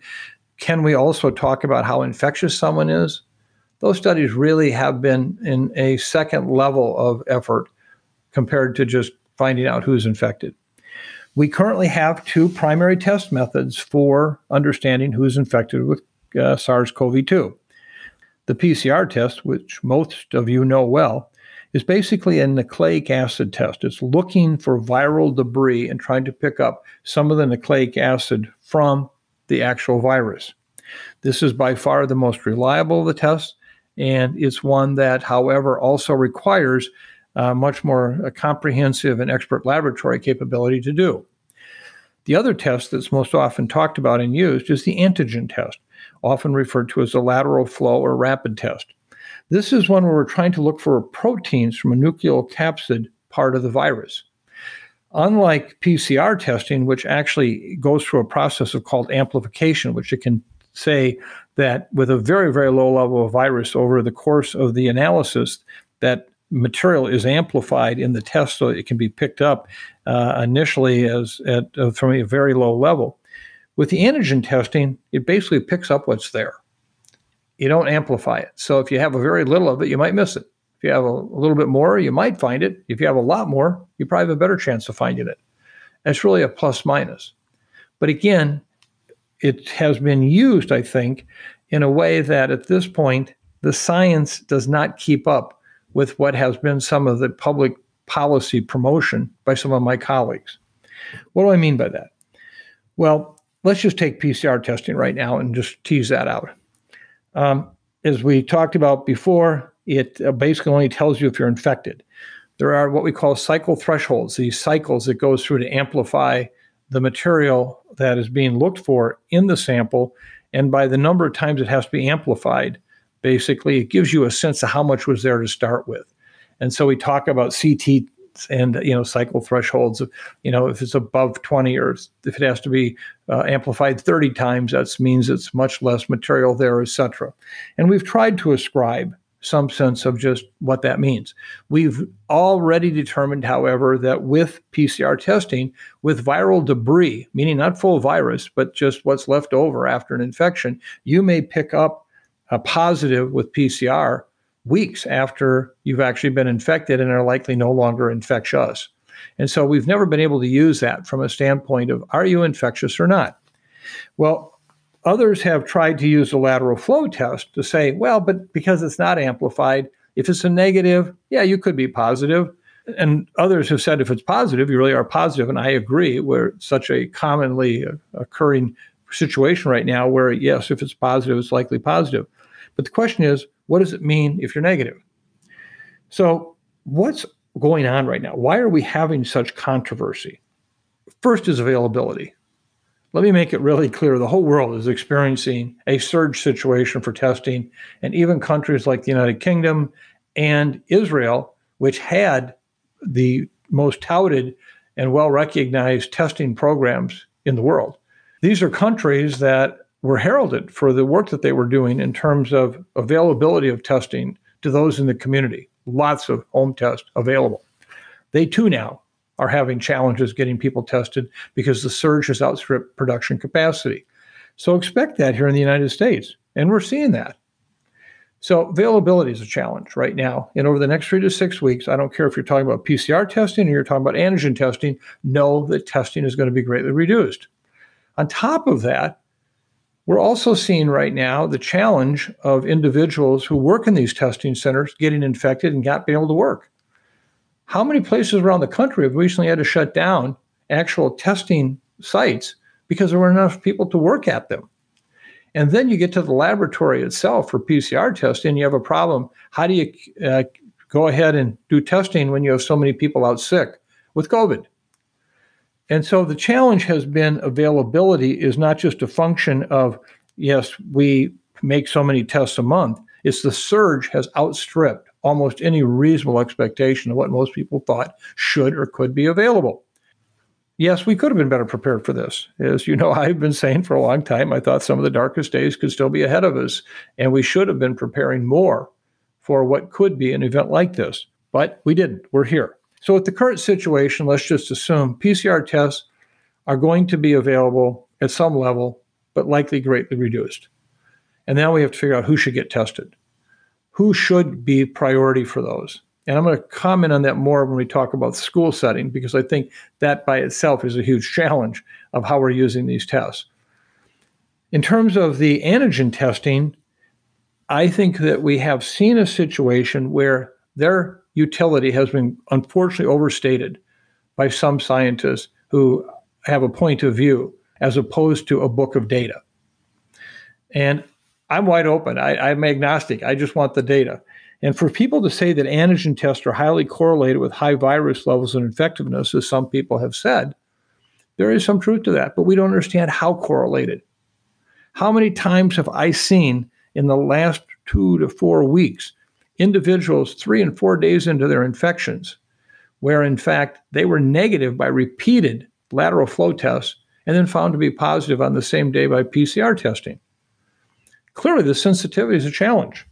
can we also talk about how infectious someone is? Those studies really have been in a second level of effort compared to just finding out who's infected. We currently have two primary test methods for understanding who's infected with uh, SARS CoV 2. The PCR test, which most of you know well, is basically a nucleic acid test. It's looking for viral debris and trying to pick up some of the nucleic acid from the actual virus. This is by far the most reliable of the tests, and it's one that, however, also requires uh, much more uh, comprehensive and expert laboratory capability to do. The other test that's most often talked about and used is the antigen test, often referred to as a lateral flow or rapid test. This is one where we're trying to look for proteins from a nucleocapsid part of the virus. Unlike PCR testing, which actually goes through a process of called amplification, which it can say that with a very, very low level of virus over the course of the analysis, that material is amplified in the test so it can be picked up uh, initially as at, uh, from a very low level. With the antigen testing, it basically picks up what's there. You don't amplify it. So if you have a very little of it, you might miss it. If you have a, a little bit more, you might find it. If you have a lot more, you probably have a better chance of finding it. That's really a plus minus. But again, it has been used, I think, in a way that at this point, the science does not keep up with what has been some of the public policy promotion by some of my colleagues. What do I mean by that? Well, let's just take PCR testing right now and just tease that out. Um, as we talked about before, it uh, basically only tells you if you're infected. There are what we call cycle thresholds, these cycles that goes through to amplify the material that is being looked for in the sample. And by the number of times it has to be amplified, basically, it gives you a sense of how much was there to start with. And so we talk about CT and you know cycle thresholds you know if it's above 20 or if it has to be uh, amplified 30 times that means it's much less material there etc and we've tried to ascribe some sense of just what that means. We've already determined, however, that with PCR testing, with viral debris, meaning not full virus, but just what's left over after an infection, you may pick up a positive with PCR weeks after you've actually been infected and are likely no longer infectious. And so we've never been able to use that from a standpoint of are you infectious or not? Well, Others have tried to use the lateral flow test to say, well, but because it's not amplified, if it's a negative, yeah, you could be positive. And others have said if it's positive, you really are positive. And I agree, where such a commonly uh, occurring situation right now where, yes, if it's positive, it's likely positive. But the question is, what does it mean if you're negative? So, what's going on right now? Why are we having such controversy? First is availability let me make it really clear the whole world is experiencing a surge situation for testing, and even countries like the United Kingdom and Israel, which had the most touted and well recognized testing programs in the world. These are countries that were heralded for the work that they were doing in terms of availability of testing to those in the community. Lots of home tests available. They too now are having challenges getting people tested because the surge has outstripped production capacity. So expect that here in the United States. And we're seeing that. So availability is a challenge right now. And over the next three to six weeks, I don't care if you're talking about PCR testing or you're talking about antigen testing, know that testing is going to be greatly reduced. On top of that, we're also seeing right now the challenge of individuals who work in these testing centers getting infected and not being able to work. How many places around the country have recently had to shut down actual testing sites because there weren't enough people to work at them? And then you get to the laboratory itself for PCR testing, you have a problem. How do you uh, go ahead and do testing when you have so many people out sick with COVID? And so the challenge has been availability is not just a function of, yes, we make so many tests a month. It's the surge has outstripped almost any reasonable expectation of what most people thought should or could be available. Yes, we could have been better prepared for this. As you know, I've been saying for a long time, I thought some of the darkest days could still be ahead of us, and we should have been preparing more for what could be an event like this. But we didn't. We're here. So, with the current situation, let's just assume PCR tests are going to be available at some level, but likely greatly reduced. And now we have to figure out who should get tested. Who should be priority for those? And I'm going to comment on that more when we talk about the school setting, because I think that by itself is a huge challenge of how we're using these tests. In terms of the antigen testing, I think that we have seen a situation where their utility has been unfortunately overstated by some scientists who have a point of view as opposed to a book of data. And I'm wide open. I, am agnostic. I just want the data. And for people to say that antigen tests are highly correlated with high virus levels and infectiveness, as some people have said, there is some truth to that, but we don't understand how correlated. How many times have I seen in the last two to four weeks individuals three and four days into their infections, where in fact they were negative by repeated lateral flow tests and then found to be positive on the same day by PCR testing? Clearly, the sensitivity is a challenge.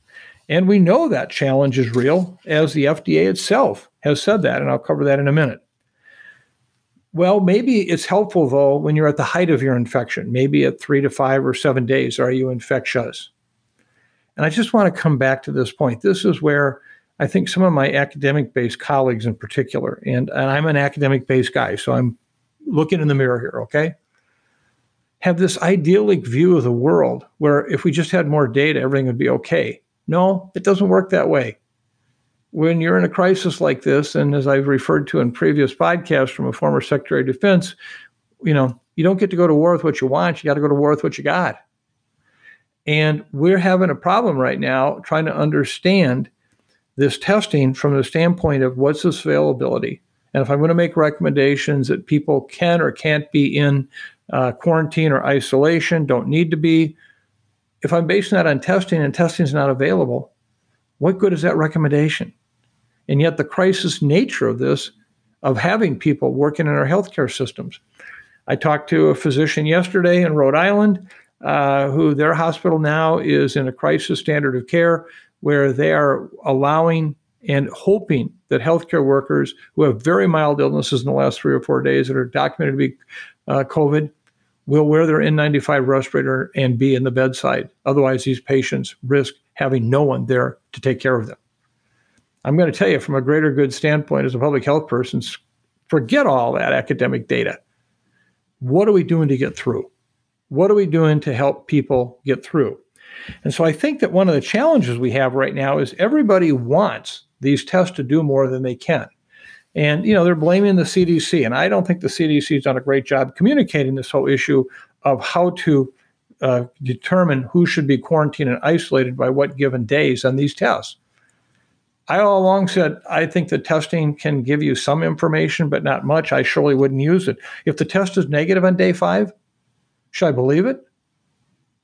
And we know that challenge is real, as the FDA itself has said that, and I'll cover that in a minute. Well, maybe it's helpful though when you're at the height of your infection. Maybe at three to five or seven days, are you infectious? And I just want to come back to this point. This is where I think some of my academic based colleagues in particular, and, and I'm an academic based guy, so I'm looking in the mirror here, okay? Have this idyllic view of the world where if we just had more data, everything would be okay. No, it doesn't work that way. When you're in a crisis like this, and as I've referred to in previous podcasts from a former Secretary of Defense, you know, you don't get to go to war with what you want, you got to go to war with what you got. And we're having a problem right now trying to understand this testing from the standpoint of what's this availability. And if I'm going to make recommendations that people can or can't be in uh, quarantine or isolation, don't need to be, if I'm basing that on testing and testing is not available, what good is that recommendation? And yet, the crisis nature of this, of having people working in our healthcare systems. I talked to a physician yesterday in Rhode Island uh, who their hospital now is in a crisis standard of care where they are allowing and hoping that healthcare workers who have very mild illnesses in the last three or four days that are documented to be uh, COVID will wear their N95 respirator and be in the bedside. Otherwise, these patients risk having no one there to take care of them. I'm going to tell you from a greater good standpoint as a public health person, forget all that academic data. What are we doing to get through? What are we doing to help people get through? And so I think that one of the challenges we have right now is everybody wants these tests to do more than they can. And, you know, they're blaming the CDC. And I don't think the CDC has done a great job communicating this whole issue of how to uh, determine who should be quarantined and isolated by what given days on these tests. I all along said, I think the testing can give you some information, but not much. I surely wouldn't use it. If the test is negative on day five, should I believe it?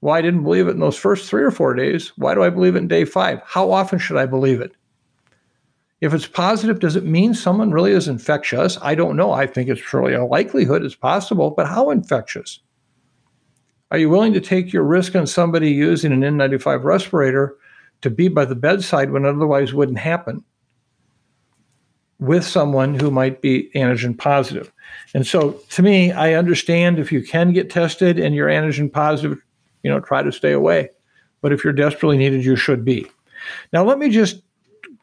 Well, I didn't believe it in those first three or four days. Why do I believe it in day five? How often should I believe it? If it's positive, does it mean someone really is infectious? I don't know. I think it's surely a likelihood it's possible, but how infectious? Are you willing to take your risk on somebody using an N95 respirator to be by the bedside when otherwise wouldn't happen with someone who might be antigen positive? And so to me, I understand if you can get tested and you're antigen positive, you know, try to stay away. But if you're desperately needed, you should be. Now, let me just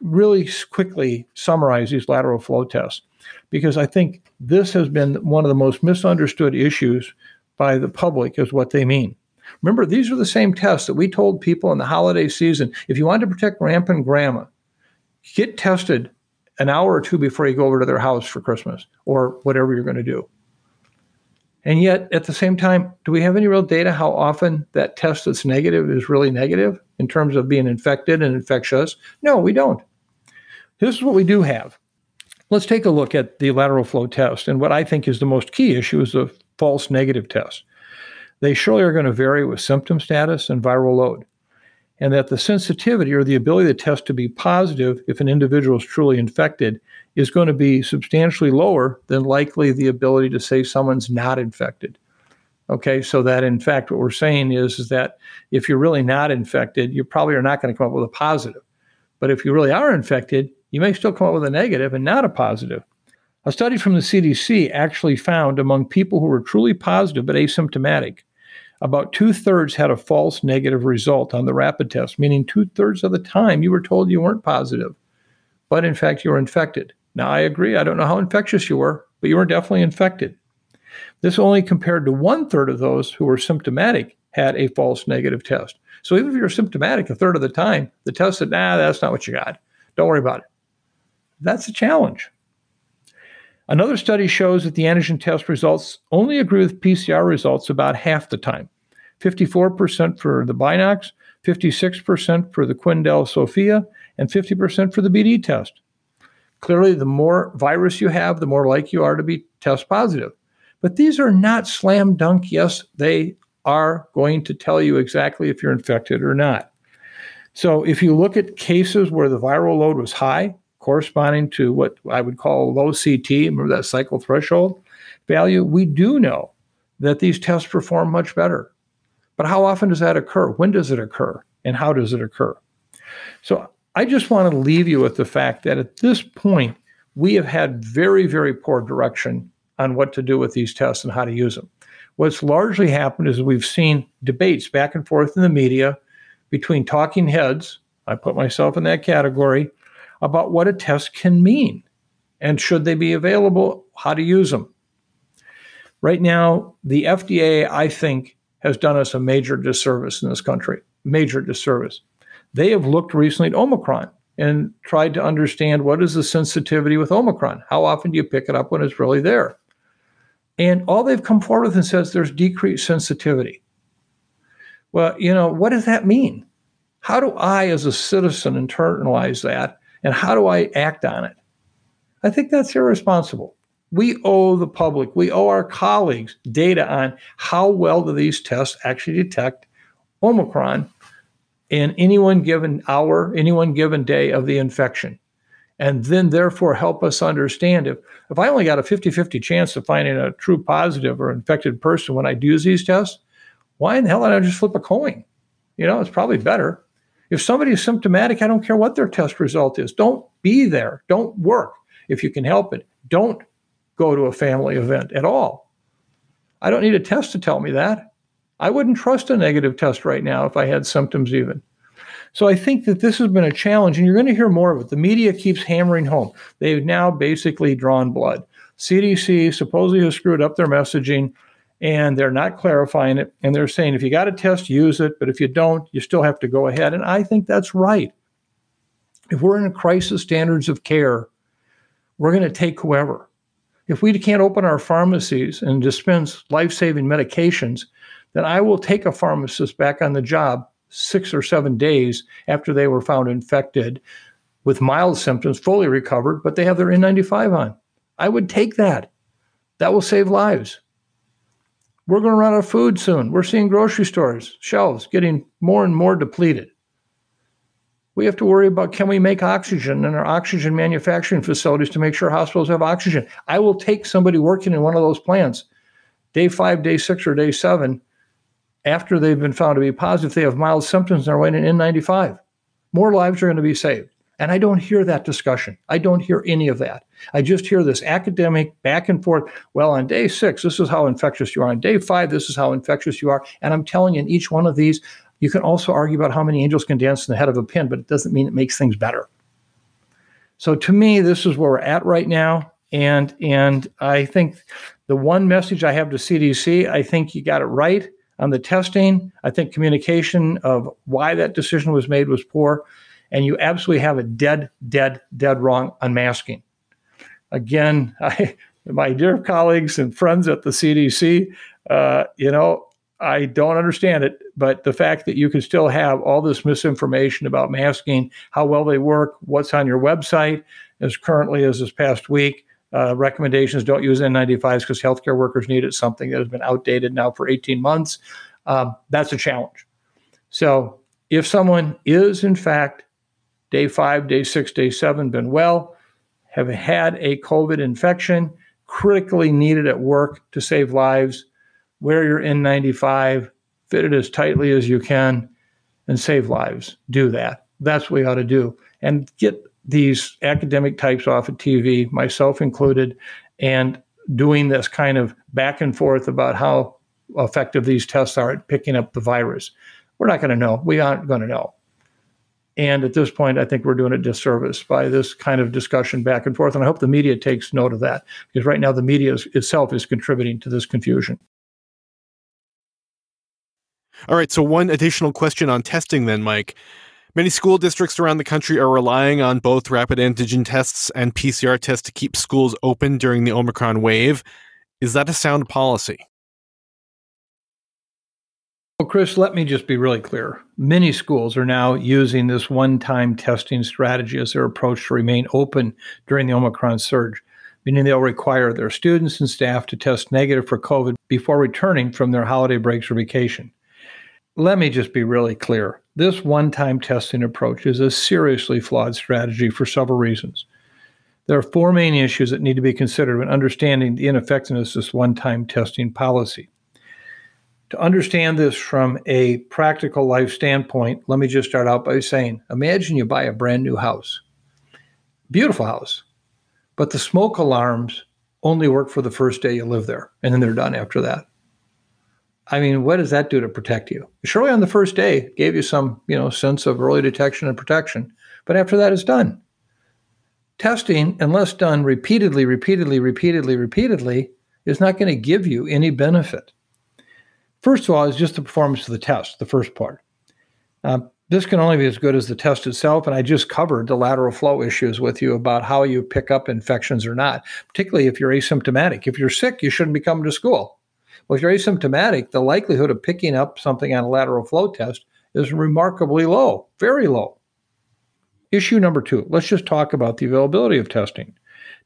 really quickly summarize these lateral flow tests because I think this has been one of the most misunderstood issues by the public is what they mean. Remember, these are the same tests that we told people in the holiday season. If you want to protect grandpa and grandma, get tested an hour or two before you go over to their house for Christmas or whatever you're going to do. And yet, at the same time, do we have any real data how often that test that's negative is really negative in terms of being infected and infectious? No, we don't. This is what we do have. Let's take a look at the lateral flow test. And what I think is the most key issue is the false negative test. They surely are going to vary with symptom status and viral load. And that the sensitivity or the ability of the test to be positive if an individual is truly infected is going to be substantially lower than likely the ability to say someone's not infected. Okay, so that in fact, what we're saying is, is that if you're really not infected, you probably are not going to come up with a positive. But if you really are infected, you may still come up with a negative and not a positive. A study from the CDC actually found among people who were truly positive but asymptomatic, about two thirds had a false negative result on the rapid test, meaning two thirds of the time you were told you weren't positive, but in fact you were infected. Now, I agree. I don't know how infectious you were, but you were definitely infected. This only compared to one third of those who were symptomatic had a false negative test. So even if you're symptomatic a third of the time, the test said, nah, that's not what you got. Don't worry about it. That's a challenge. Another study shows that the antigen test results only agree with PCR results about half the time 54% for the Binax, 56% for the Quidel Sofia, and 50% for the BD test. Clearly, the more virus you have, the more likely you are to be test positive. But these are not slam dunk, yes, they are going to tell you exactly if you're infected or not. So if you look at cases where the viral load was high, corresponding to what I would call low CT, remember that cycle threshold value, we do know that these tests perform much better. But how often does that occur? When does it occur? And how does it occur? So I just want to leave you with the fact that at this point, we have had very, very poor direction on what to do with these tests and how to use them. What's largely happened is we've seen debates back and forth in the media between talking heads, I put myself in that category, about what a test can mean and should they be available, how to use them. Right now, the FDA, I think, has done us a major disservice in this country, major disservice. They have looked recently at Omicron and tried to understand what is the sensitivity with Omicron? How often do you pick it up when it's really there? And all they've come forward with and says there's decreased sensitivity. Well, you know, what does that mean? How do I, as a citizen, internalize that? And how do I act on it? I think that's irresponsible. We owe the public, we owe our colleagues data on how well do these tests actually detect Omicron in any one given hour, any one given day of the infection. And then, therefore, help us understand if, if I only got a 50 50 chance of finding a true positive or infected person when I use these tests, why in the hell did I just flip a coin? You know, it's probably better. If somebody is symptomatic, I don't care what their test result is. Don't be there. Don't work if you can help it. Don't go to a family event at all. I don't need a test to tell me that. I wouldn't trust a negative test right now if I had symptoms even. So I think that this has been a challenge, and you're going to hear more of it. The media keeps hammering home. They've now basically drawn blood. CDC supposedly has screwed up their messaging and they're not clarifying it. And they're saying if you got a test, use it. But if you don't, you still have to go ahead. And I think that's right. If we're in a crisis standards of care, we're going to take whoever. If we can't open our pharmacies and dispense life saving medications, then I will take a pharmacist back on the job six or seven days after they were found infected with mild symptoms, fully recovered, but they have their N95 on. I would take that. That will save lives. We're going to run out of food soon. We're seeing grocery stores, shelves getting more and more depleted. We have to worry about can we make oxygen in our oxygen manufacturing facilities to make sure hospitals have oxygen. I will take somebody working in one of those plants, day five, day six, or day seven, after they've been found to be positive, they have mild symptoms and are waiting in N95. More lives are going to be saved. And I don't hear that discussion. I don't hear any of that. I just hear this academic back and forth. Well, on day six, this is how infectious you are. On day five, this is how infectious you are. And I'm telling you, in each one of these, you can also argue about how many angels can dance in the head of a pin, but it doesn't mean it makes things better. So to me, this is where we're at right now. And and I think the one message I have to CDC, I think you got it right on the testing. I think communication of why that decision was made was poor. And you absolutely have a dead, dead, dead wrong on masking. Again, I, my dear colleagues and friends at the CDC, uh, you know, I don't understand it, but the fact that you can still have all this misinformation about masking, how well they work, what's on your website, as currently as this past week, uh, recommendations don't use N95s because healthcare workers need it, something that has been outdated now for 18 months. Um, that's a challenge. So, if someone is in fact day five, day six, day seven, been well, have had a COVID infection, critically needed at work to save lives, wear your N95, fit it as tightly as you can, and save lives. Do that. That's what we ought to do. And get these academic types off of TV, myself included, and doing this kind of back and forth about how effective these tests are at picking up the virus. We're not going to know. We aren't going to know. And at this point, I think we're doing a disservice by this kind of discussion back and forth. And I hope the media takes note of that because right now the media is, itself is contributing to this confusion. All right. So, one additional question on testing, then, Mike. Many school districts around the country are relying on both rapid antigen tests and PCR tests to keep schools open during the Omicron wave. Is that a sound policy? Well, Chris, let me just be really clear. Many schools are now using this one time testing strategy as their approach to remain open during the Omicron surge, meaning they'll require their students and staff to test negative for COVID before returning from their holiday breaks or vacation. Let me just be really clear. This one time testing approach is a seriously flawed strategy for several reasons. There are four main issues that need to be considered when understanding the ineffectiveness of this one time testing policy. To understand this from a practical life standpoint, let me just start out by saying imagine you buy a brand new house, beautiful house, but the smoke alarms only work for the first day you live there, and then they're done after that. I mean, what does that do to protect you? Surely on the first day gave you some, you know, sense of early detection and protection, but after that it's done. Testing, unless done repeatedly, repeatedly, repeatedly, repeatedly, is not going to give you any benefit. First of all, is just the performance of the test, the first part. Uh, this can only be as good as the test itself, and I just covered the lateral flow issues with you about how you pick up infections or not, particularly if you're asymptomatic. If you're sick, you shouldn't be coming to school. Well, if you're asymptomatic, the likelihood of picking up something on a lateral flow test is remarkably low, very low. Issue number two let's just talk about the availability of testing.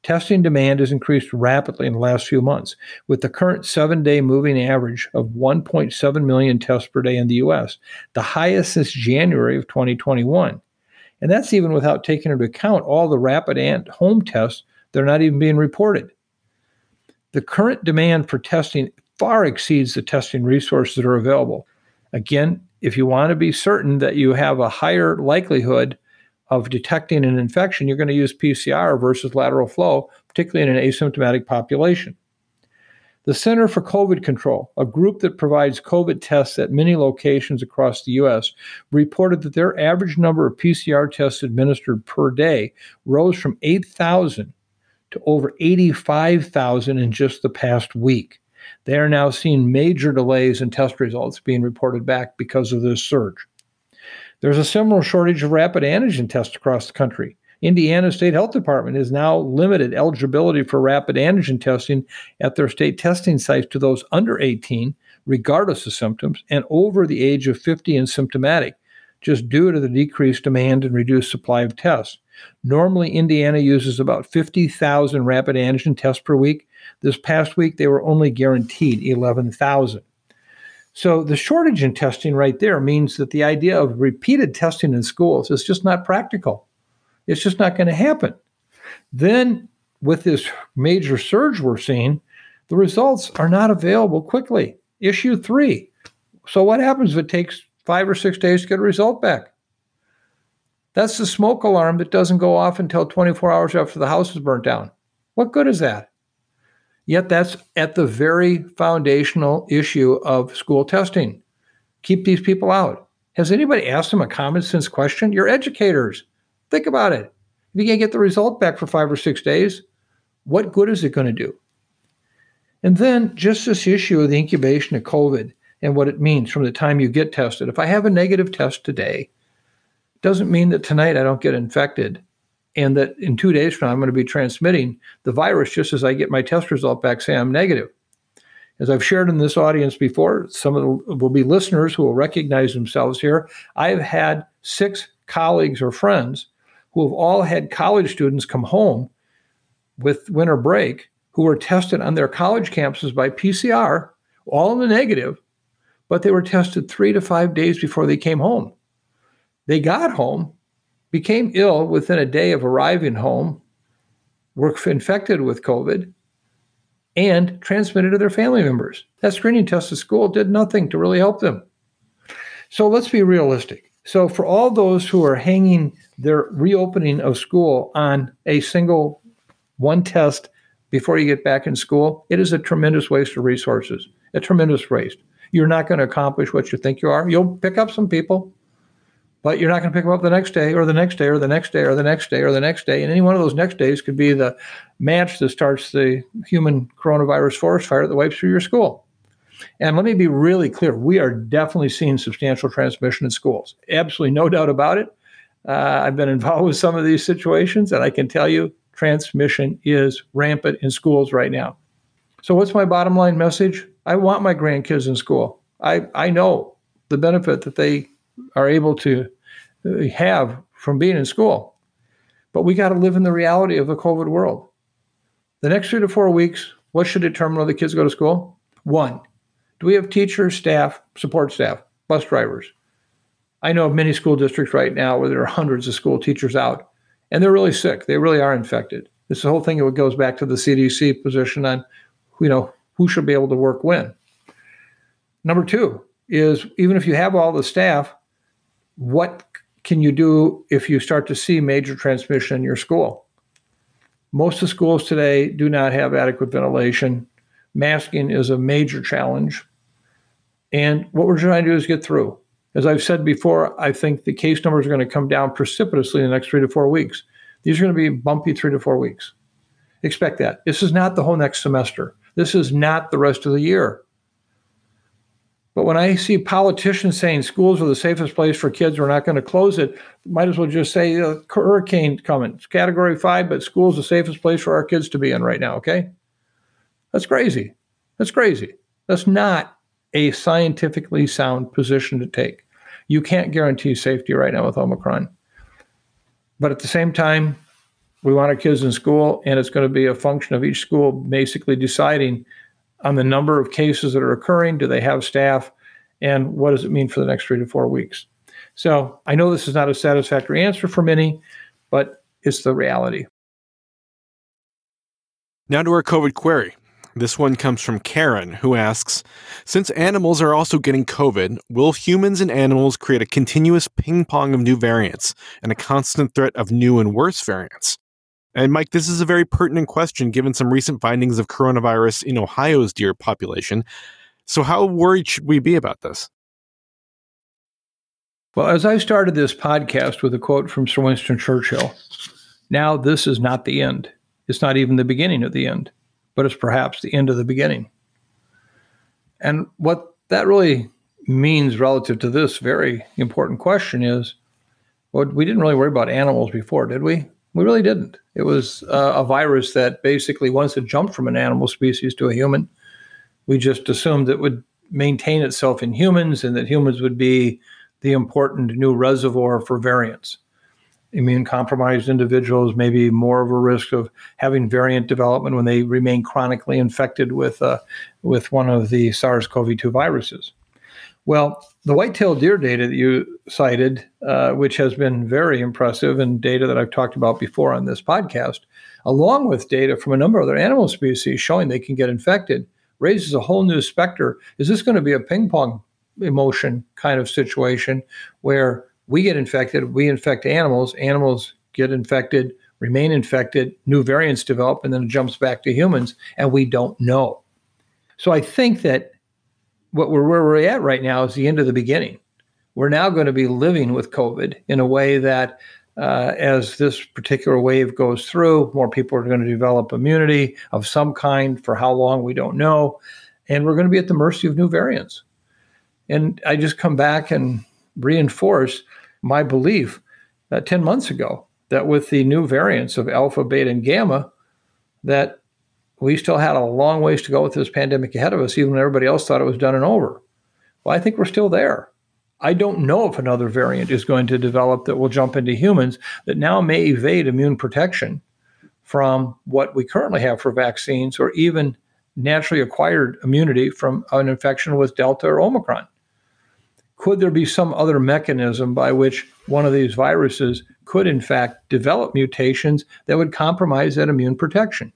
Testing demand has increased rapidly in the last few months, with the current seven day moving average of 1.7 million tests per day in the US, the highest since January of 2021. And that's even without taking into account all the rapid and home tests that are not even being reported. The current demand for testing far exceeds the testing resources that are available. Again, if you want to be certain that you have a higher likelihood of detecting an infection, you're going to use PCR versus lateral flow, particularly in an asymptomatic population. The Center for COVID Control, a group that provides COVID tests at many locations across the U.S., reported that their average number of PCR tests administered per day rose from 8,000 to over 85,000 in just the past week. They are now seeing major delays in test results being reported back because of this surge. There's a similar shortage of rapid antigen tests across the country. Indiana State Health Department has now limited eligibility for rapid antigen testing at their state testing sites to those under 18, regardless of symptoms, and over the age of 50 and symptomatic, just due to the decreased demand and reduced supply of tests. Normally, Indiana uses about 50,000 rapid antigen tests per week. This past week, they were only guaranteed 11,000. So the shortage in testing right there means that the idea of repeated testing in schools is just not practical. It's just not going to happen. Then, with this major surge we're seeing, the results are not available quickly. Issue three. So, what happens if it takes five or six days to get a result back? That's the smoke alarm that doesn't go off until 24 hours after the house is burnt down. What good is that? Yet that's at the very foundational issue of school testing. Keep these people out. Has anybody asked them a common sense question? You're educators. Think about it. If you can't get the result back for five or six days, what good is it going to do? And then just this issue of the incubation of COVID and what it means from the time you get tested. If I have a negative test today, doesn't mean that tonight I don't get infected and that in two days from now, I'm going to be transmitting the virus just as I get my test result back, say I'm negative. As I've shared in this audience before, some of will be listeners who will recognize themselves here. I've had six colleagues or friends who have all had college students come home with winter break who were tested on their college campuses by PCR, all in the negative, but they were tested three to five days before they came home. They got home, became ill within a day of arriving home, were infected with COVID, and transmitted to their family members. That screening test at school did nothing to really help them. So let's be realistic. So, for all those who are hanging their reopening of school on a single one test before you get back in school, it is a tremendous waste of resources, a tremendous waste. You're not going to accomplish what you think you are. You'll pick up some people, but you're not going to pick them up the next day or the next day or the next day or the next day or the next day. And any one of those next days could be the match that starts the human coronavirus forest fire that wipes through your school. And let me be really clear we are definitely seeing substantial transmission in schools. Absolutely no doubt about it. Uh, I've been involved with some of these situations, and I can tell you transmission is rampant in schools right now. So, what's my bottom line message? I want my grandkids in school. I, I know the benefit that they are able to uh, have from being in school. But we got to live in the reality of the COVID world. The next three to four weeks, what should determine whether the kids go to school? One, do we have teachers, staff, support staff, bus drivers? I know of many school districts right now where there are hundreds of school teachers out and they're really sick. They really are infected. This whole thing it goes back to the CDC position on, you know, who should be able to work when. Number two is even if you have all the staff, what can you do if you start to see major transmission in your school? Most of schools today do not have adequate ventilation. Masking is a major challenge. And what we're trying to do is get through. As I've said before, I think the case numbers are going to come down precipitously in the next three to four weeks. These are going to be bumpy three to four weeks. Expect that. This is not the whole next semester. This is not the rest of the year. But when I see politicians saying schools are the safest place for kids, we're not going to close it, might as well just say uh, hurricane coming. It's category five, but school's the safest place for our kids to be in right now, okay? That's crazy. That's crazy. That's not a scientifically sound position to take. You can't guarantee safety right now with Omicron. But at the same time, we want our kids in school, and it's going to be a function of each school basically deciding on the number of cases that are occurring. Do they have staff? And what does it mean for the next three to four weeks? So I know this is not a satisfactory answer for many, but it's the reality. Now to our COVID query. This one comes from Karen, who asks Since animals are also getting COVID, will humans and animals create a continuous ping pong of new variants and a constant threat of new and worse variants? And Mike, this is a very pertinent question given some recent findings of coronavirus in Ohio's deer population. So, how worried should we be about this? Well, as I started this podcast with a quote from Sir Winston Churchill, now this is not the end. It's not even the beginning of the end but it's perhaps the end of the beginning. And what that really means relative to this very important question is well, we didn't really worry about animals before, did we? We really didn't. It was uh, a virus that basically, once it jumped from an animal species to a human, we just assumed it would maintain itself in humans and that humans would be the important new reservoir for variants immune compromised individuals may be more of a risk of having variant development when they remain chronically infected with uh, with one of the SARS-CoV-2 viruses. Well, the white-tailed deer data that you cited, uh, which has been very impressive, and data that I've talked about before on this podcast, along with data from a number of other animal species showing they can get infected, raises a whole new specter. Is this going to be a ping pong emotion kind of situation where we get infected, we infect animals, animals get infected, remain infected, new variants develop, and then it jumps back to humans, and we don't know. So I think that what we're where we're at right now is the end of the beginning. We're now going to be living with COVID in a way that, uh, as this particular wave goes through, more people are going to develop immunity of some kind. For how long, we don't know. And we're going to be at the mercy of new variants. And I just come back and reinforce my belief that 10 months ago that with the new variants of alpha, beta, and gamma, that we still had a long ways to go with this pandemic ahead of us, even when everybody else thought it was done and over. Well, I think we're still there. I don't know if another variant is going to develop that will jump into humans that now may evade immune protection from what we currently have for vaccines or even naturally acquired immunity from an infection with Delta or Omicron. Could there be some other mechanism by which one of these viruses could, in fact, develop mutations that would compromise that immune protection?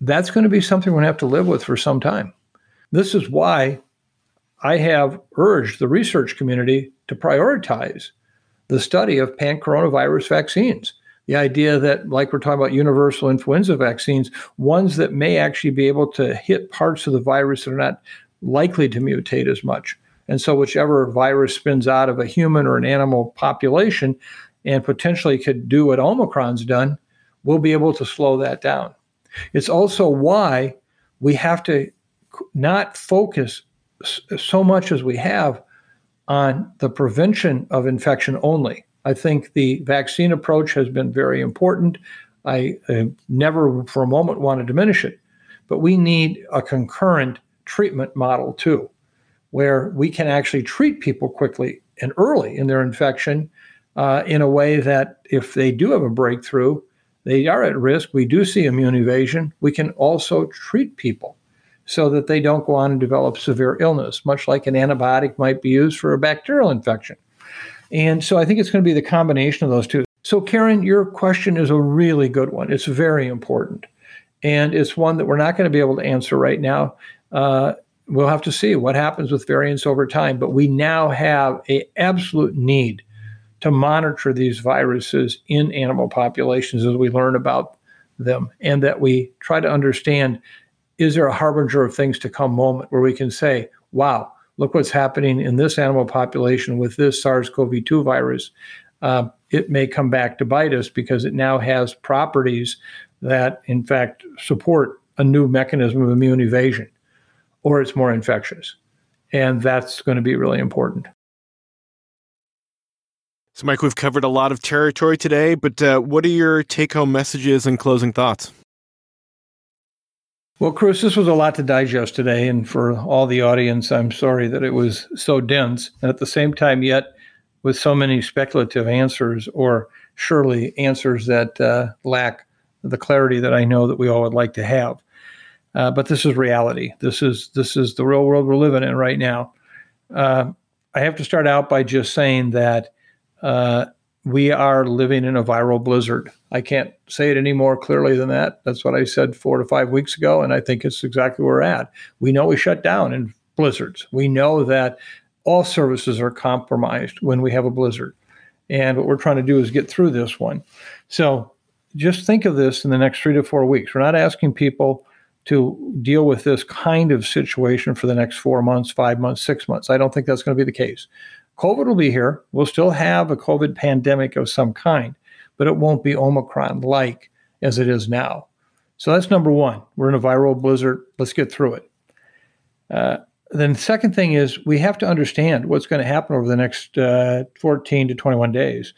That's going to be something we're going to have to live with for some time. This is why I have urged the research community to prioritize the study of pan coronavirus vaccines. The idea that, like we're talking about universal influenza vaccines, ones that may actually be able to hit parts of the virus that are not likely to mutate as much. And so, whichever virus spins out of a human or an animal population and potentially could do what Omicron's done, we'll be able to slow that down. It's also why we have to not focus so much as we have on the prevention of infection only. I think the vaccine approach has been very important. I, I never for a moment want to diminish it, but we need a concurrent treatment model too, where we can actually treat people quickly and early in their infection uh, in a way that if they do have a breakthrough, they are at risk. We do see immune evasion. We can also treat people so that they don't go on and develop severe illness, much like an antibiotic might be used for a bacterial infection. And so I think it's going to be the combination of those two. So, Karen, your question is a really good one. It's very important. And it's one that we're not going to be able to answer right now. Uh, we'll have to see what happens with variants over time. But we now have an absolute need to monitor these viruses in animal populations as we learn about them and that we try to understand is there a harbinger of things to come moment where we can say, wow, look what's happening in this animal population with this SARS CoV 2 virus? Uh, it may come back to bite us because it now has properties that, in fact, support a new mechanism of immune evasion, or it's more infectious. And that's going to be really important. So, Mike, we've covered a lot of territory today, but uh, what are your take home messages and closing thoughts? Well, Chris, this was a lot to digest today. And for all the audience, I'm sorry that it was so dense. And at the same time, yet with so many speculative answers, or surely answers that uh, lack the clarity that I know that we all would like to have. Uh, but this is reality. This is this is the real world we're living in right now. Uh, I have to start out by just saying that uh, we are living in a viral blizzard. I can't say it any more clearly than that. That's what I said four to five weeks ago, and I think it's exactly where we're at. We know we shut down in blizzards. We know that all services are compromised when we have a blizzard. And what we're trying to do is get through this one. So just think of this in the next three to four weeks. We're not asking people to deal with this kind of situation for the next four months, five months, six months. I don't think that's going to be the case. COVID will be here. We'll still have a COVID pandemic of some kind, but it won't be Omicron like as it is now. So that's number one. We're in a viral blizzard. Let's get through it. Uh, then the second thing is we have to understand what's going to happen over the next uh, 14 to 21 days,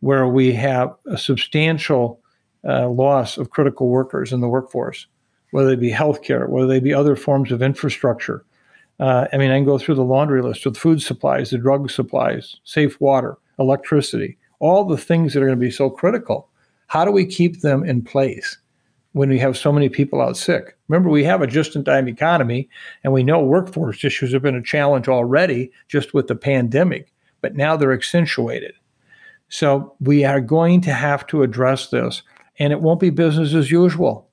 where we have a substantial uh, loss of critical workers in the workforce, whether they be healthcare, whether they be other forms of infrastructure, uh, I mean, I can go through the laundry list with food supplies, the drug supplies, safe water, electricity, all the things that are going to be so critical. How do we keep them in place when we have so many people out sick? Remember, we have a just in time economy, and we know workforce issues have been a challenge already just with the pandemic, but now they're accentuated. So we are going to have to address this, and it won't be business as usual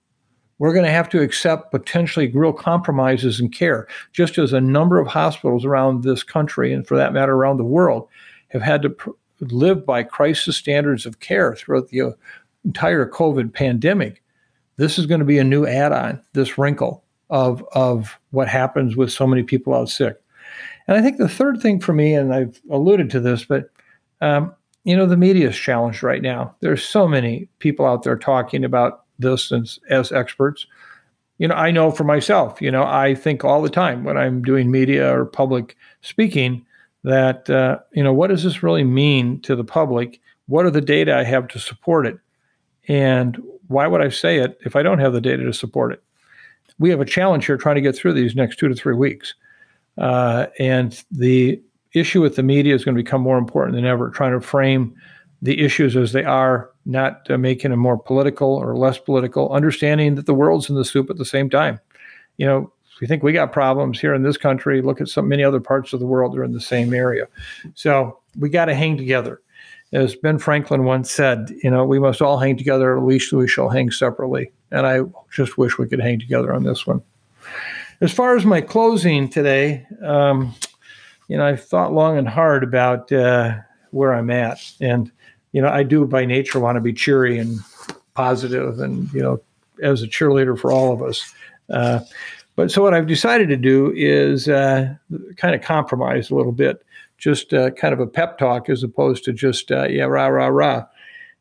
we're going to have to accept potentially real compromises in care, just as a number of hospitals around this country, and for that matter, around the world, have had to pr- live by crisis standards of care throughout the uh, entire COVID pandemic. This is going to be a new add on, this wrinkle of, of what happens with so many people out sick. And I think the third thing for me, and I've alluded to this, but um, you know, the media is challenged right now. There's so many people out there talking about this as, as experts. You know, I know for myself, you know, I think all the time when I'm doing media or public speaking that, uh, you know, what does this really mean to the public what are the data I have to support it? And why would I say it if I don't have the data to support it? We have a challenge here trying to get through these next two to three weeks. Uh, and the issue with the media is going to become more important than ever, trying to frame the issues as they are, not uh, making them more political or less political, understanding that the world's in the soup at the same time. You know, we think we got problems here in this country, look at so many other parts of the world that are in the same area. So we got to hang together. As Ben Franklin once said, you know, we must all hang together, or at least we shall hang separately. And I just wish we could hang together on this one. As far as my closing today, um, you know, I've thought long and hard about uh, where I'm at. And, you know, I do by nature want to be cheery and positive and, you know, as a cheerleader for all of us. Uh, but so what I've decided to do is uh, kind of compromise a little bit just uh, kind of a pep talk as opposed to just uh, yeah rah rah rah.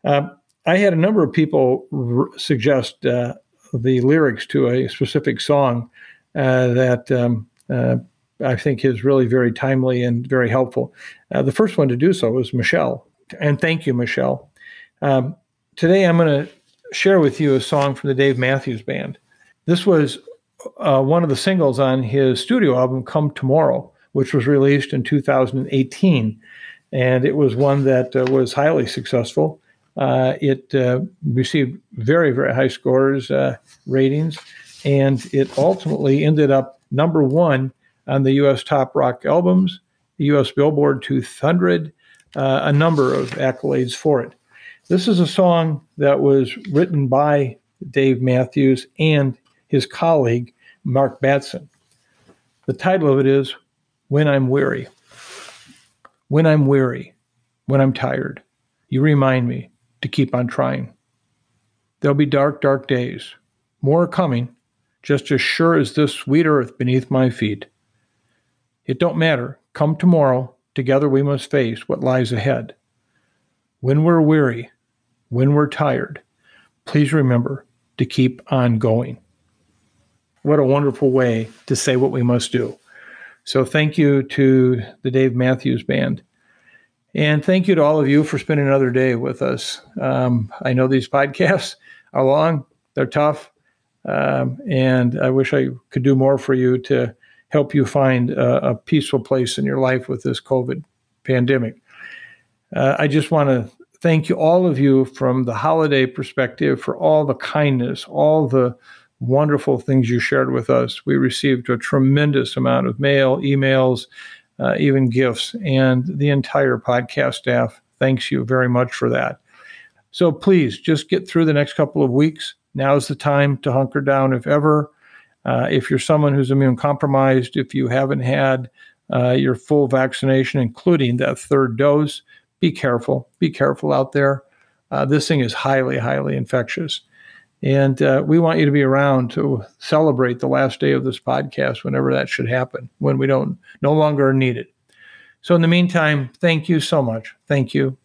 Um, I had a number of people r- suggest uh, the lyrics to a specific song uh, that um, I think is really very timely and very helpful. The first one to do so was Michelle, and thank you, Michelle. Um, today I'm going to share with you a song from the Dave Matthews Band. This was one of the singles on his studio album, Come Tomorrow which was released in 2018. And it was one that uh, was highly successful. Uh, it uh, received very, very high scores, uh, ratings, and it ultimately ended up number one on the U.S. top rock albums, the U.S. Billboard 200, uh, a number of accolades for it. This is a song that was written by Dave Matthews and his colleague, Mark Batson. The title of it is when I'm weary. When I'm weary, when I'm tired, you remind me to keep on trying. There'll be dark, dark days. More coming, just as sure as this sweet earth beneath my feet. It don't matter. Come tomorrow, together we must face what lies ahead. When we're weary, when we're tired, please remember to keep on going. What a wonderful way to say what we must do. So thank you to the Dave Matthews Band. And thank you to all of you for spending another day with us. Um, I know these podcasts are long, they're tough, um, and I wish I could do more for you to help you find a, a peaceful place in your life with this COVID pandemic. Uh, I just want to thank you, all of you, from the holiday perspective, for all the kindness, all the wonderful things you shared with us. We received a tremendous amount of mail, emails, uh, even gifts, and the entire podcast staff thanks you very much for that. So please just get through the next couple of weeks. Now is the time to hunker down, if ever. Uh, if you're someone who's immune compromised, if you haven't had uh, your full vaccination, including that third dose, be careful. Be careful out there. Uh, this thing is highly, highly infectious. And uh, we want you to be around to celebrate the last day of this podcast whenever that should happen, when we don't no longer need it. So, in the meantime, thank you so much. Thank you.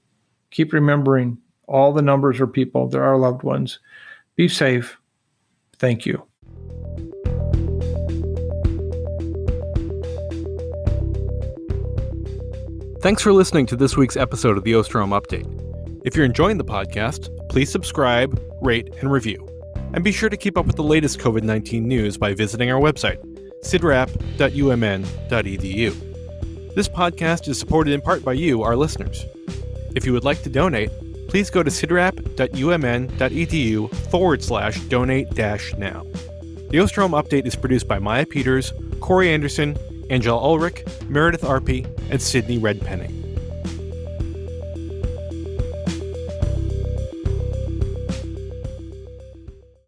Keep remembering all the numbers are people, they're our loved ones. Be safe. Thank you. Thanks for listening to this week's episode of the Osterholm Update. If you're enjoying the podcast, please subscribe, rate, and review. And be sure to keep up with the latest COVID 19 news by visiting our website, cidrap.umn.edu. This podcast is supported in part by you, our listeners. If you would like to donate, please go to cidrap.umn.edu forward slash donate dash now. The Osterholm Update is produced by Maya Peters, Corey Anderson, Angel Ulrich, Meredith Arpey, and Sydney Redpenning.